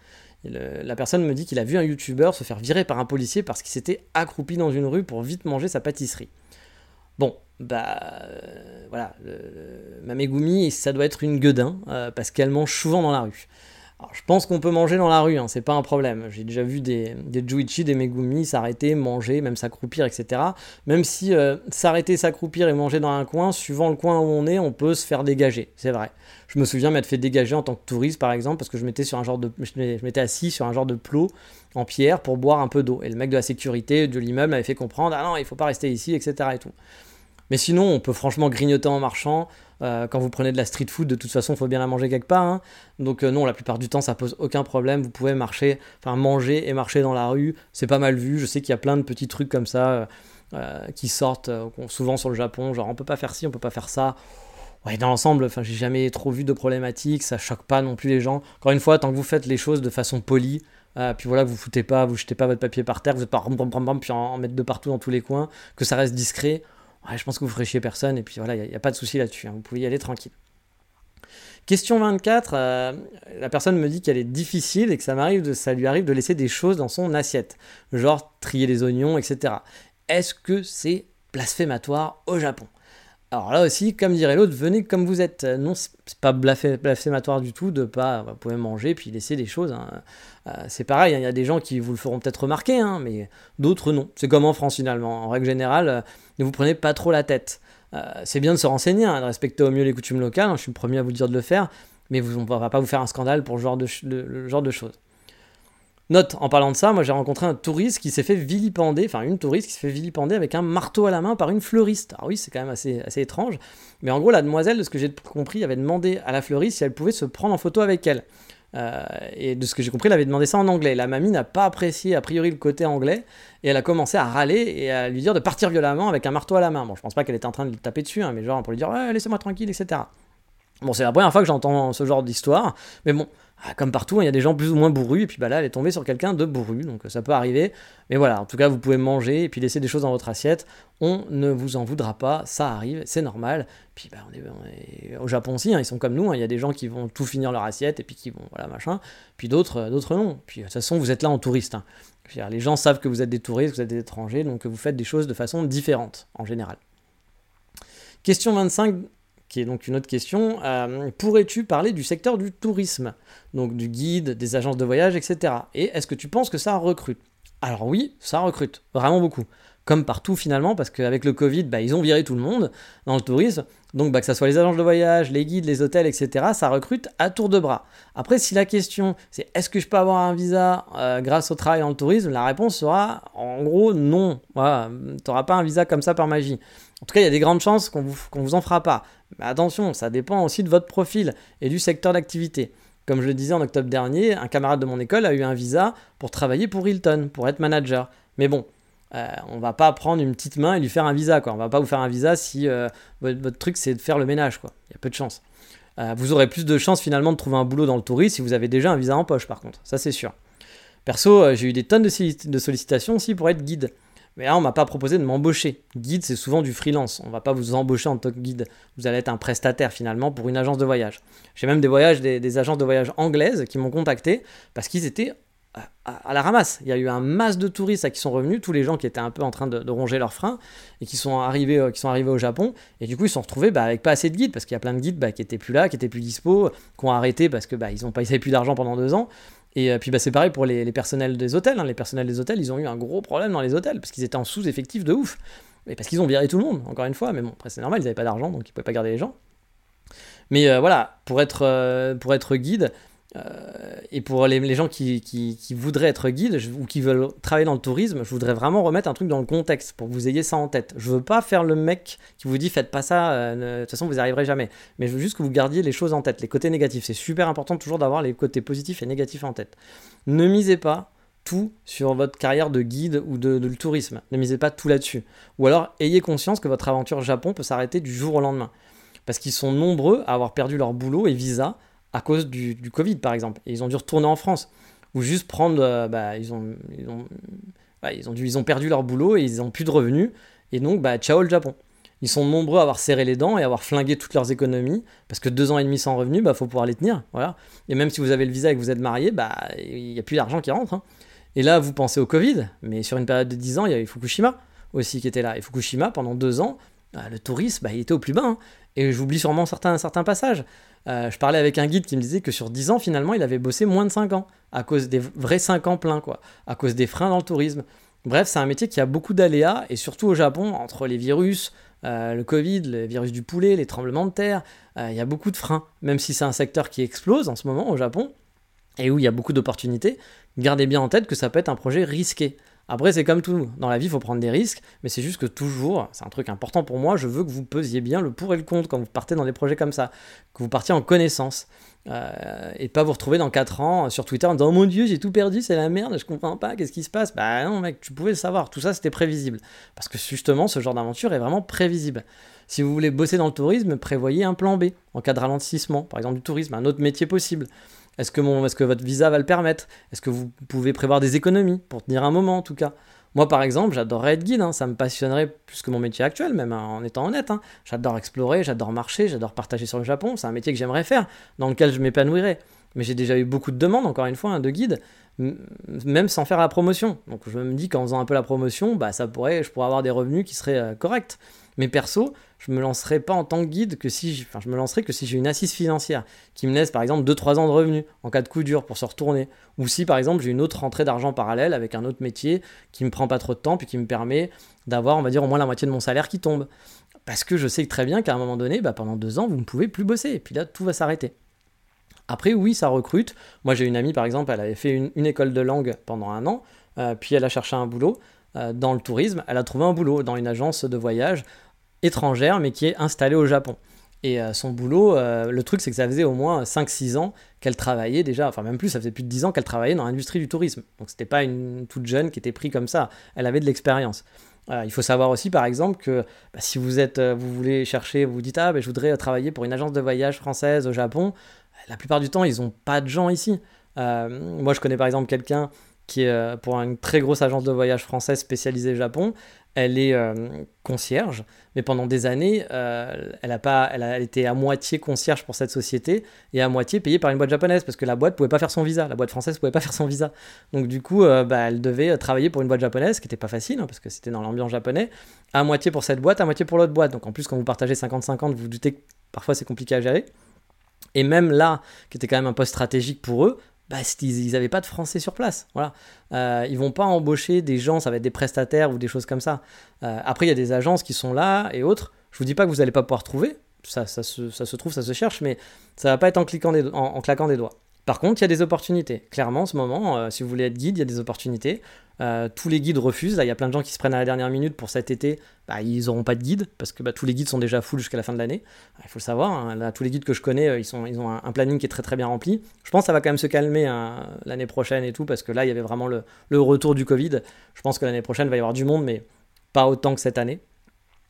La personne me dit qu'il a vu un youtubeur se faire virer par un policier parce qu'il s'était accroupi dans une rue pour vite manger sa pâtisserie. Bon, bah euh, voilà, ma Megumi, ça doit être une gueudin euh, parce qu'elle mange souvent dans la rue je pense qu'on peut manger dans la rue, hein, c'est pas un problème. J'ai déjà vu des, des Juichi, des Megumi s'arrêter, manger, même s'accroupir, etc. Même si euh, s'arrêter, s'accroupir et manger dans un coin, suivant le coin où on est, on peut se faire dégager, c'est vrai. Je me souviens m'être fait dégager en tant que touriste, par exemple, parce que je m'étais sur un genre de, je m'étais assis sur un genre de plot en pierre pour boire un peu d'eau. Et le mec de la sécurité de l'immeuble m'avait fait comprendre, ah non, il faut pas rester ici, etc. Et tout. Mais sinon, on peut franchement grignoter en marchant. Euh, quand vous prenez de la street food, de toute façon, il faut bien la manger quelque part. Hein. Donc euh, non, la plupart du temps, ça pose aucun problème. Vous pouvez marcher, enfin manger et marcher dans la rue. C'est pas mal vu. Je sais qu'il y a plein de petits trucs comme ça euh, qui sortent souvent sur le Japon. Genre, on peut pas faire ci, on peut pas faire ça. Ouais, dans l'ensemble, enfin, j'ai jamais trop vu de problématiques. Ça choque pas non plus les gens. Encore une fois, tant que vous faites les choses de façon polie. puis voilà, vous foutez pas, vous jetez pas votre papier par terre, vous êtes pas puis en, en mettre de partout dans tous les coins, que ça reste discret je pense que vous ferez chier personne, et puis voilà, il n'y a, pas de souci là-dessus, hein. vous pouvez y aller tranquille. Question 24, euh, la personne me dit qu'elle est difficile et que ça, lui arrive de laisser des choses dans son assiette, genre trier les oignons, etc. Est-ce que c'est blasphématoire au Japon? Alors là aussi, comme dirait l'autre, venez comme vous êtes. Non, c'est pas blasphématoire du tout de pas. Vous pouvez manger puis laisser des choses. Hein. Euh, c'est pareil, hein, il y a des gens qui vous le feront peut-être remarquer, mais d'autres non. C'est comme en France finalement. En règle générale, ne vous prenez pas trop la tête. Euh, c'est bien de se renseigner, de respecter au mieux les coutumes locales. je suis le premier à vous dire de le faire, mais on ne va pas vous faire un scandale pour genre le genre de choses. Note, en parlant de ça, moi j'ai rencontré un touriste qui s'est fait vilipender, enfin une touriste qui s'est fait vilipender avec un marteau à la main par une fleuriste. Alors oui, c'est quand même assez étrange, mais en gros la demoiselle, de ce que j'ai compris, avait demandé à la fleuriste si elle pouvait se prendre en photo avec elle. Euh, et de ce que j'ai compris, elle avait demandé ça en anglais. La mamie n'a pas apprécié a priori le côté anglais, et elle a commencé à râler et à lui dire de partir violemment avec un marteau à la main. Bon, je pense pas qu'elle était en train de le taper dessus, hein, mais genre pour lui dire laissez-moi tranquille, etc. Bon, c'est la première fois que j'entends ce genre d'histoire, mais bon, comme partout, hein, il y a des gens plus ou moins bourrus, et puis bah là, elle est tombée sur quelqu'un de bourru, donc ça peut arriver. Mais voilà, en tout cas, vous pouvez manger et puis laisser des choses dans votre assiette. On ne vous en voudra pas, ça arrive, c'est normal. Puis bah, au Japon aussi, hein, ils sont comme nous, hein, il y a des gens qui vont tout finir leur assiette et puis qui vont, voilà, machin. Puis d'autres, euh, d'autres non. Puis de toute façon, vous êtes là en touriste. Les gens savent que vous êtes des touristes, vous êtes des étrangers, donc vous faites des choses de façon différente, en général. Question 25 qui est donc une autre question. Euh, pourrais-tu parler du secteur du tourisme, donc du guide, des agences de voyage, etc. Et est-ce que tu penses que ça recrute? Alors oui, ça recrute, vraiment beaucoup. Comme partout finalement, parce qu'avec le Covid, bah, ils ont viré tout le monde dans le tourisme. Donc bah, que ce soit les agences de voyage, les guides, les hôtels, etc., ça recrute à tour de bras. Après, si la question c'est est-ce que je peux avoir un visa euh, grâce au travail dans le tourisme, la réponse sera en gros non. Tu n'auras pas un visa comme ça par magie. En tout cas, il y a des grandes chances qu'on vous, vous en fera pas. Mais attention, ça dépend aussi de votre profil et du secteur d'activité. Comme je le disais en octobre dernier, un camarade de mon école a eu un visa pour travailler pour Hilton, pour être manager. Mais bon, euh, on va pas prendre une petite main et lui faire un visa. Quoi. On va pas vous faire un visa si euh, votre, truc c'est de faire le ménage. Quoi. Il y a peu de chance. Euh, vous aurez plus de chances finalement de trouver un boulot dans le tourisme si vous avez déjà un visa en poche par contre. Ça c'est sûr. Perso, j'ai eu des tonnes de sollicitations aussi pour être guide. Mais là, on m'a pas proposé de m'embaucher. Guide, c'est souvent du freelance. On va pas vous embaucher en tant que guide. Vous allez être un prestataire finalement pour une agence de voyage. J'ai même des voyages, des, agences de voyage anglaises qui m'ont contacté parce qu'ils étaient à, la ramasse. Il y a eu un masse de touristes qui sont revenus, tous les gens qui étaient un peu en train de, ronger leurs freins et qui sont arrivés, euh, qui sont arrivés au Japon. Et du coup, ils se sont retrouvés bah, avec pas assez de guides parce qu'il y a plein de guides bah, qui étaient plus là, qui étaient plus dispo, qui ont arrêté parce que bah, ils pas, plus d'argent pendant deux ans. Et euh, puis bah, c'est pareil pour les, personnels des hôtels. Hein. Les personnels des hôtels, ils ont eu un gros problème dans les hôtels parce qu'ils étaient en sous-effectif de ouf. Et parce qu'ils ont viré tout le monde, encore une fois. Mais bon, après c'est normal, ils n'avaient pas d'argent, donc ils ne pouvaient pas garder les gens. Mais euh, voilà, pour être, euh, pour être guide, euh, et pour les, gens qui, voudraient être guides ou qui veulent travailler dans le tourisme, je voudrais vraiment remettre un truc dans le contexte pour que vous ayez ça en tête. Je veux pas faire le mec qui vous dit faites pas ça, euh, de toute façon vous n'y arriverez jamais. Mais je veux juste que vous gardiez les choses en tête, les côtés négatifs. C'est super important toujours d'avoir les côtés positifs et négatifs en tête. Ne misez pas tout sur votre carrière de guide ou de, de tourisme. Ne misez pas tout là-dessus. Ou alors, ayez conscience que votre aventure Japon peut s'arrêter du jour au lendemain. Parce qu'ils sont nombreux à avoir perdu leur boulot et visa à cause du, Covid, par exemple. Et ils ont dû retourner en France. Ou juste prendre. Euh, bah, ils, ont, ils, ont, ils, ont dû, ils ont perdu leur boulot et ils n'ont plus de revenus. Et donc, bah, ciao le Japon. Ils sont nombreux à avoir serré les dents et à avoir flingué toutes leurs économies, parce que deux ans et demi sans revenus, bah faut pouvoir les tenir, voilà. Et même si vous avez le visa et que vous êtes marié, bah il n'y a plus d'argent qui rentre. Hein. Et là, vous pensez au Covid, mais sur une période de 10 ans, il y avait Fukushima aussi qui était là. Et Fukushima, pendant deux ans, bah, le tourisme, bah, il était au plus bas. Hein. Et j'oublie sûrement certains, certains passages. Euh, je parlais avec un guide qui me disait que sur 10 ans, finalement, il avait bossé moins de 5 ans, à cause des vrais 5 ans pleins, quoi, à cause des freins dans le tourisme. Bref, c'est un métier qui a beaucoup d'aléas, et surtout au Japon, entre les virus, euh, le Covid, le virus du poulet, les tremblements de terre, euh, il y a beaucoup de freins. Même si c'est un secteur qui explose en ce moment au Japon, et où il y a beaucoup d'opportunités, gardez bien en tête que ça peut être un projet risqué. Après, c'est comme tout. Dans la vie, il faut prendre des risques, mais c'est juste que toujours, c'est un truc important pour moi, je veux que vous pesiez bien le pour et le contre quand vous partez dans des projets comme ça, que vous partiez en connaissance. Euh, et pas vous retrouver dans 4 ans sur Twitter en disant Oh mon dieu, j'ai tout perdu, c'est la merde, je comprends pas, qu'est-ce qui se passe? Bah non, mec, tu pouvais le savoir, tout ça c'était prévisible. Parce que justement, ce genre d'aventure est vraiment prévisible. Si vous voulez bosser dans le tourisme, prévoyez un plan B en cas de ralentissement, par exemple du tourisme, un autre métier possible. Est-ce que, est-ce que votre visa va le permettre? Est-ce que vous pouvez prévoir des économies pour tenir un moment en tout cas? Moi, par exemple, j'adorerais être guide, hein. ça me passionnerait plus que mon métier actuel, même hein, en étant honnête. Hein. J'adore explorer, j'adore marcher, j'adore partager sur le Japon, c'est un métier que j'aimerais faire, dans lequel je m'épanouirais. Mais j'ai déjà eu beaucoup de demandes, encore une fois, de guide, même sans faire la promotion. Donc je me dis qu'en faisant un peu la promotion, bah, ça pourrait, je pourrais avoir des revenus qui seraient euh, corrects. Mais perso, je me lancerai pas en tant que guide que si, je me lancerai que si j'ai une assise financière qui me laisse par exemple 2-3 ans de revenus en cas de coup dur pour se retourner, ou si par exemple j'ai une autre rentrée d'argent parallèle avec un autre métier qui me prend pas trop de temps puis qui me permet d'avoir, on va dire, au moins la moitié de mon salaire qui tombe. Parce que je sais très bien qu'à un moment donné, bah, pendant deux ans, vous ne pouvez plus bosser, et puis là, tout va s'arrêter. Après, oui, ça recrute. Moi, j'ai une amie, par exemple, elle avait fait une, école de langue pendant un an, euh, puis elle a cherché un boulot euh, dans le tourisme. Elle a trouvé un boulot dans une agence de voyage étrangère, mais qui est installée au Japon. Et euh, son boulot, euh, le truc, c'est que ça faisait au moins 5-6 ans qu'elle travaillait déjà, enfin même plus, ça faisait plus de 10 ans qu'elle travaillait dans l'industrie du tourisme. Donc c'était pas une toute jeune qui était prise comme ça, elle avait de l'expérience. Euh, il faut savoir aussi, par exemple, que bah, si vous êtes, vous voulez chercher, vous dites ah ben, je voudrais travailler pour une agence de voyage française au Japon, la plupart du temps ils n'ont pas de gens ici. moi je connais par exemple quelqu'un qui est pour une très grosse agence de voyage française spécialisée Japon elle est euh, concierge, mais pendant des années, euh, elle, a pas, elle a été à moitié concierge pour cette société et à moitié payée par une boîte japonaise parce que la boîte pouvait pas faire son visa, la boîte française pouvait pas faire son visa. Donc du coup, euh, bah, elle devait travailler pour une boîte japonaise, ce qui n'était pas facile hein, parce que c'était dans l'ambiance japonais, à moitié pour cette boîte, à moitié pour l'autre boîte. Donc en plus, quand vous partagez 50-50, vous vous doutez que parfois c'est compliqué à gérer. Et même là, qui était quand même un poste stratégique pour eux, ils n'avaient pas de français sur place. Voilà. Euh, ils vont pas embaucher des gens, ça va être des prestataires ou des choses comme ça. Euh, après, il y a des agences qui sont là et autres. Je vous dis pas que vous n'allez pas pouvoir trouver. Ça, se, trouve, ça se cherche, mais ça va pas être en claquant des doigts. Par contre, il y a des opportunités. Clairement, en ce moment, euh, si vous voulez être guide, il y a des opportunités. Euh, tous les guides refusent. il y a plein de gens qui se prennent à la dernière minute pour cet été. Bah, ils n'auront pas de guide parce que bah, tous les guides sont déjà full jusqu'à la fin de l'année. Il faut le savoir. Hein. tous les guides que je connais, euh, ils, ont un, planning qui est très très bien rempli. Je pense que ça va quand même se calmer hein, l'année prochaine et tout parce que là, il y avait vraiment le, retour du Covid. Je pense que l'année prochaine, il va y avoir du monde, mais pas autant que cette année.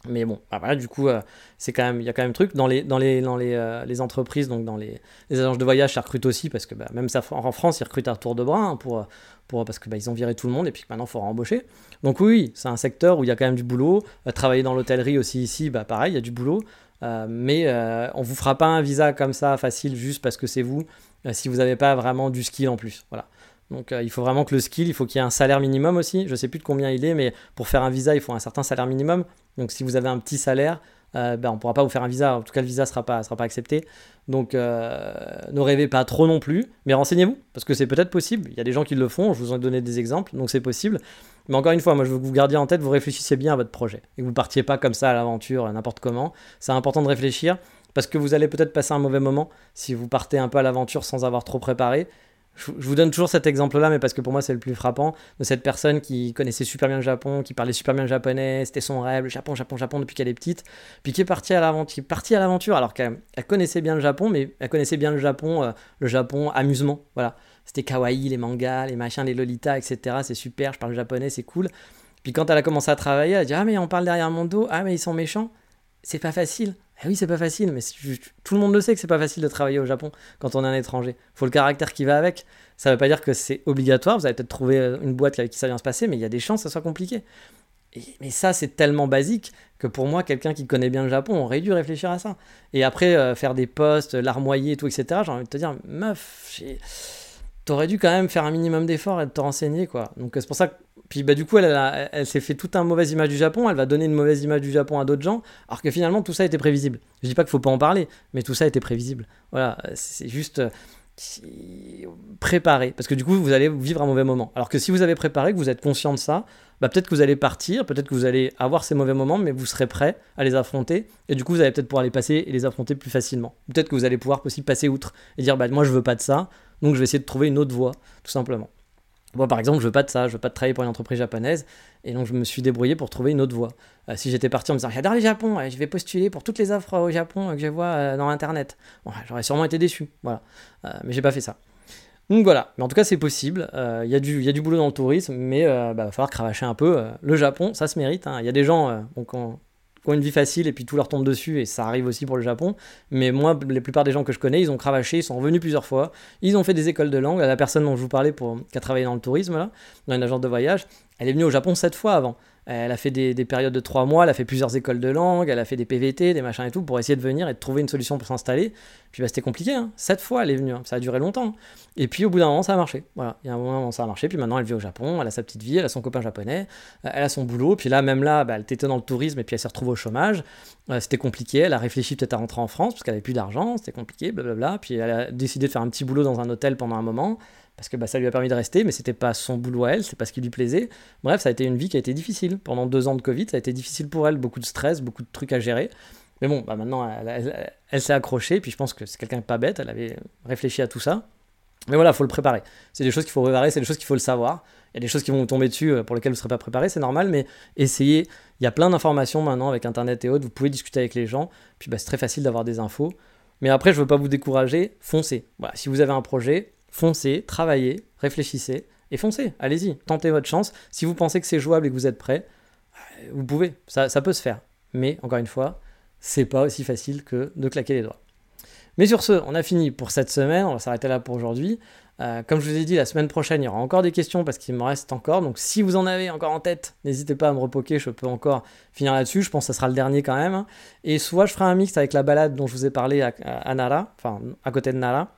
Mais bon, bah du coup, euh, il y a quand même truc dans les, dans les, entreprises, donc dans les, les, agences de voyage, ça recrute aussi parce que bah, même en France, ils recrutent à tour de bras hein, pour, pour, parce que bah, ont viré tout le monde et puis maintenant, il faut embaucher. Donc oui, c'est un secteur où il y a quand même du boulot. Euh, travailler dans l'hôtellerie aussi ici, bah pareil, il y a du boulot. mais on vous fera pas un visa comme ça facile juste parce que c'est vous, si vous n'avez pas vraiment du skill en plus. Voilà. Donc il faut vraiment que le skill, il faut qu'il y ait un salaire minimum aussi. Je sais plus de combien il est, mais pour faire un visa, il faut un certain salaire minimum. Donc si vous avez un petit salaire, euh, ben, on ne pourra pas vous faire un visa. En tout cas, le visa ne sera pas, sera pas accepté. Donc euh, ne rêvez pas trop non plus, mais renseignez-vous, parce que c'est peut-être possible. Il y a des gens qui le font, je vous en ai donné des exemples, donc c'est possible. Mais encore une fois, moi je veux que vous gardiez en tête, vous réfléchissiez bien à votre projet, et que vous partiez pas comme ça à l'aventure, n'importe comment. C'est important de réfléchir, parce que vous allez peut-être passer un mauvais moment si vous partez un peu à l'aventure sans avoir trop préparé je, vous donne toujours cet exemple-là, mais parce que pour moi c'est le plus frappant, de cette personne qui connaissait super bien le Japon, qui parlait super bien le japonais, c'était son rêve, le Japon, Japon, Japon depuis qu'elle est petite, puis qui est partie à l'aventure, alors qu'elle connaissait bien le Japon, mais elle connaissait bien le Japon, euh, le Japon amusement, voilà. c'était kawaii, les mangas, les machins, les lolitas, etc. C'est super, je parle japonais, c'est cool. Puis quand elle a commencé à travailler, elle a dit Ah, mais on parle derrière mon dos, ah, mais ils sont méchants. C'est pas facile. Eh oui, c'est pas facile, mais tout le monde le sait que c'est pas facile de travailler au Japon quand on est un étranger. Faut le caractère qui va avec. Ça veut pas dire que c'est obligatoire. Vous allez peut-être trouver euh, une boîte avec qui ça vient se passer, mais il y a des chances que ça soit compliqué. mais ça, c'est tellement basique que pour moi, quelqu'un qui connaît bien le Japon aurait dû réfléchir à ça. Et après, euh, faire des postes, larmoyer et tout, etc., j'ai envie de te dire, meuf, t'aurais dû quand même faire un minimum d'efforts et de te renseigner, quoi. Donc c'est pour ça que puis bah, du coup, elle, s'est fait toute une mauvaise image du Japon, elle va donner une mauvaise image du Japon à d'autres gens, alors que finalement tout ça était prévisible. Je dis pas qu'il faut pas en parler, mais tout ça était prévisible. Voilà, c'est juste préparer, parce que du coup vous allez vivre un mauvais moment. Alors que si vous avez préparé, que vous êtes conscient de ça, bah, peut-être que vous allez partir, peut-être que vous allez avoir ces mauvais moments, mais vous serez prêt à les affronter, et du coup vous allez peut-être pouvoir les passer et les affronter plus facilement. Peut-être que vous allez pouvoir aussi passer outre et dire bah moi je veux pas de ça, donc je vais essayer de trouver une autre voie, tout simplement. Moi, par exemple, je veux pas de ça, je veux pas de travailler pour une entreprise japonaise, et donc je me suis débrouillé pour trouver une autre voie. Euh, si j'étais parti en me disant j'adore le Japon, je vais postuler pour toutes les offres au Japon que je vois euh, dans Internet, j'aurais sûrement été déçu, voilà. Euh, mais j'ai pas fait ça. Donc voilà, mais en tout cas c'est possible, il y, a du, boulot dans le tourisme, mais il bah, va falloir cravacher un peu. le Japon, ça se mérite, hein. il y a des gens, donc, qui ont une vie facile et puis tout leur tombe dessus et ça arrive aussi pour le Japon. Mais moi, la plupart des gens que je connais, ils ont cravaché, ils sont revenus plusieurs fois, ils ont fait des écoles de langue. La personne dont je vous parlais pour, qui a travaillé dans le tourisme, là, dans une agence de voyage, elle est venue au Japon sept fois avant. Elle a fait des, périodes de trois mois, elle a fait plusieurs écoles de langue, elle a fait des PVT, des machins et tout, pour essayer de venir et de trouver une solution pour s'installer. Puis bah, c'était compliqué, hein. sept fois elle est venue, hein. ça a duré longtemps. Et puis au bout d'un moment, ça a marché. Voilà, il y a un moment ça a marché, puis maintenant elle vit au Japon, elle a sa petite vie, elle a son copain japonais, euh, elle a son boulot, puis là, même là, bah, elle était dans le tourisme et puis elle s'est retrouvée au chômage. Euh, c'était compliqué, elle a réfléchi peut-être à rentrer en France parce qu'elle avait plus d'argent, c'était compliqué, blablabla. Puis elle a décidé de faire un petit boulot dans un hôtel pendant un moment parce que bah, ça lui a permis de rester, mais c'était pas son boulot à elle, c'est pas ce qui lui plaisait. Bref, ça a été une vie qui a été difficile. Pendant deux ans de Covid, ça a été difficile pour elle, beaucoup de stress, beaucoup de trucs à gérer. Mais bon, bah maintenant, elle, s'est accrochée, puis je pense que c'est quelqu'un pas bête, elle avait réfléchi à tout ça. Mais voilà, il faut le préparer. C'est des choses qu'il faut préparer, c'est des choses qu'il faut le savoir. Il y a des choses qui vont vous tomber dessus euh, pour lesquelles vous ne serez pas préparé, c'est normal, mais essayez. Il y a plein d'informations maintenant avec Internet et autres, vous pouvez discuter avec les gens, puis bah, c'est très facile d'avoir des infos. Mais après, je ne veux pas vous décourager, foncez. Si vous avez un projet, foncez, travaillez, réfléchissez et foncez. Allez-y, tentez votre chance. Si vous pensez que c'est jouable et que vous êtes prêt, euh, vous pouvez, ça, ça peut se faire. Mais encore une fois, c'est pas aussi facile que de claquer les doigts. Mais sur ce, on a fini pour cette semaine, on va s'arrêter là pour aujourd'hui. Euh, comme je vous ai dit, la semaine prochaine, il y aura encore des questions parce qu'il me reste encore. Donc si vous en avez encore en tête, n'hésitez pas à me repoquer, je peux encore finir là-dessus. Je pense que ce sera le dernier quand même. Et soit je ferai un mix avec la balade dont je vous ai parlé à Nara, enfin à côté de Nara.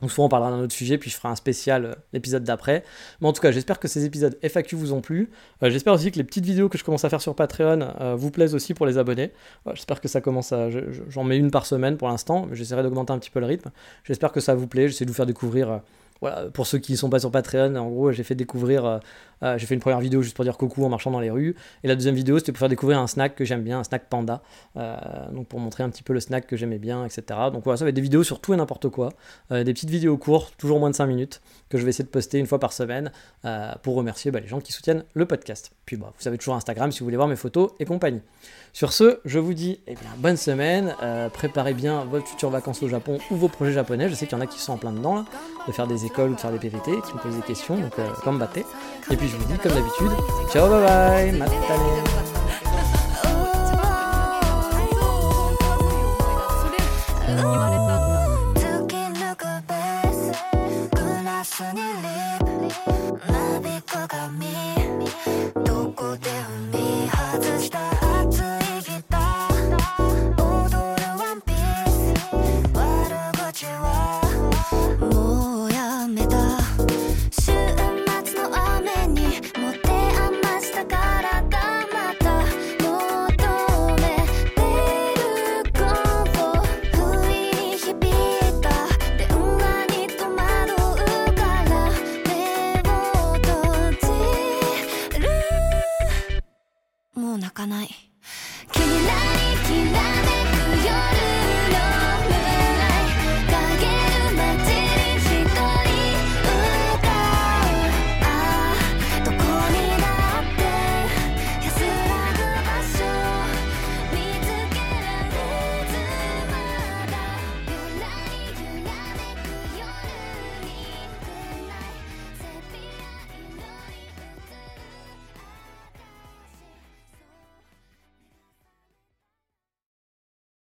Ou soit on parlera d'un autre sujet, puis je ferai un spécial euh, l'épisode d'après. Mais en tout cas, j'espère que ces épisodes FAQ vous ont plu. Euh, j'espère aussi que les petites vidéos que je commence à faire sur Patreon euh, vous plaisent aussi pour les abonnés. j'espère que ça commence à. J'en mets une par semaine pour l'instant, mais j'essaierai d'augmenter un petit peu le rythme. J'espère que ça vous plaît. J'essaie de vous faire découvrir voilà, pour ceux qui ne sont pas sur Patreon, en gros, j'ai fait découvrir, j'ai fait une première vidéo juste pour dire coucou en marchant dans les rues, et la deuxième vidéo c'était pour faire découvrir un snack que j'aime bien, un snack panda, euh, donc pour montrer un petit peu le snack que j'aimais bien, etc. Donc voilà, ça va être des vidéos sur tout et n'importe quoi, des petites vidéos courtes, toujours moins de 5 minutes, que je vais essayer de poster une fois par semaine pour remercier bah, les gens qui soutiennent le podcast. Puis bah, vous avez toujours Instagram si vous voulez voir mes photos et compagnie. Sur ce, je vous dis eh bonne semaine, préparez bien votre future vacances au Japon ou vos projets japonais, je sais qu'il y en a qui sont en plein dedans là, de faire des écoles ou de faire des PVT, qui me posent des questions, donc euh, comme battez. Et puis je vous dis comme d'habitude, ciao bye bye, matane.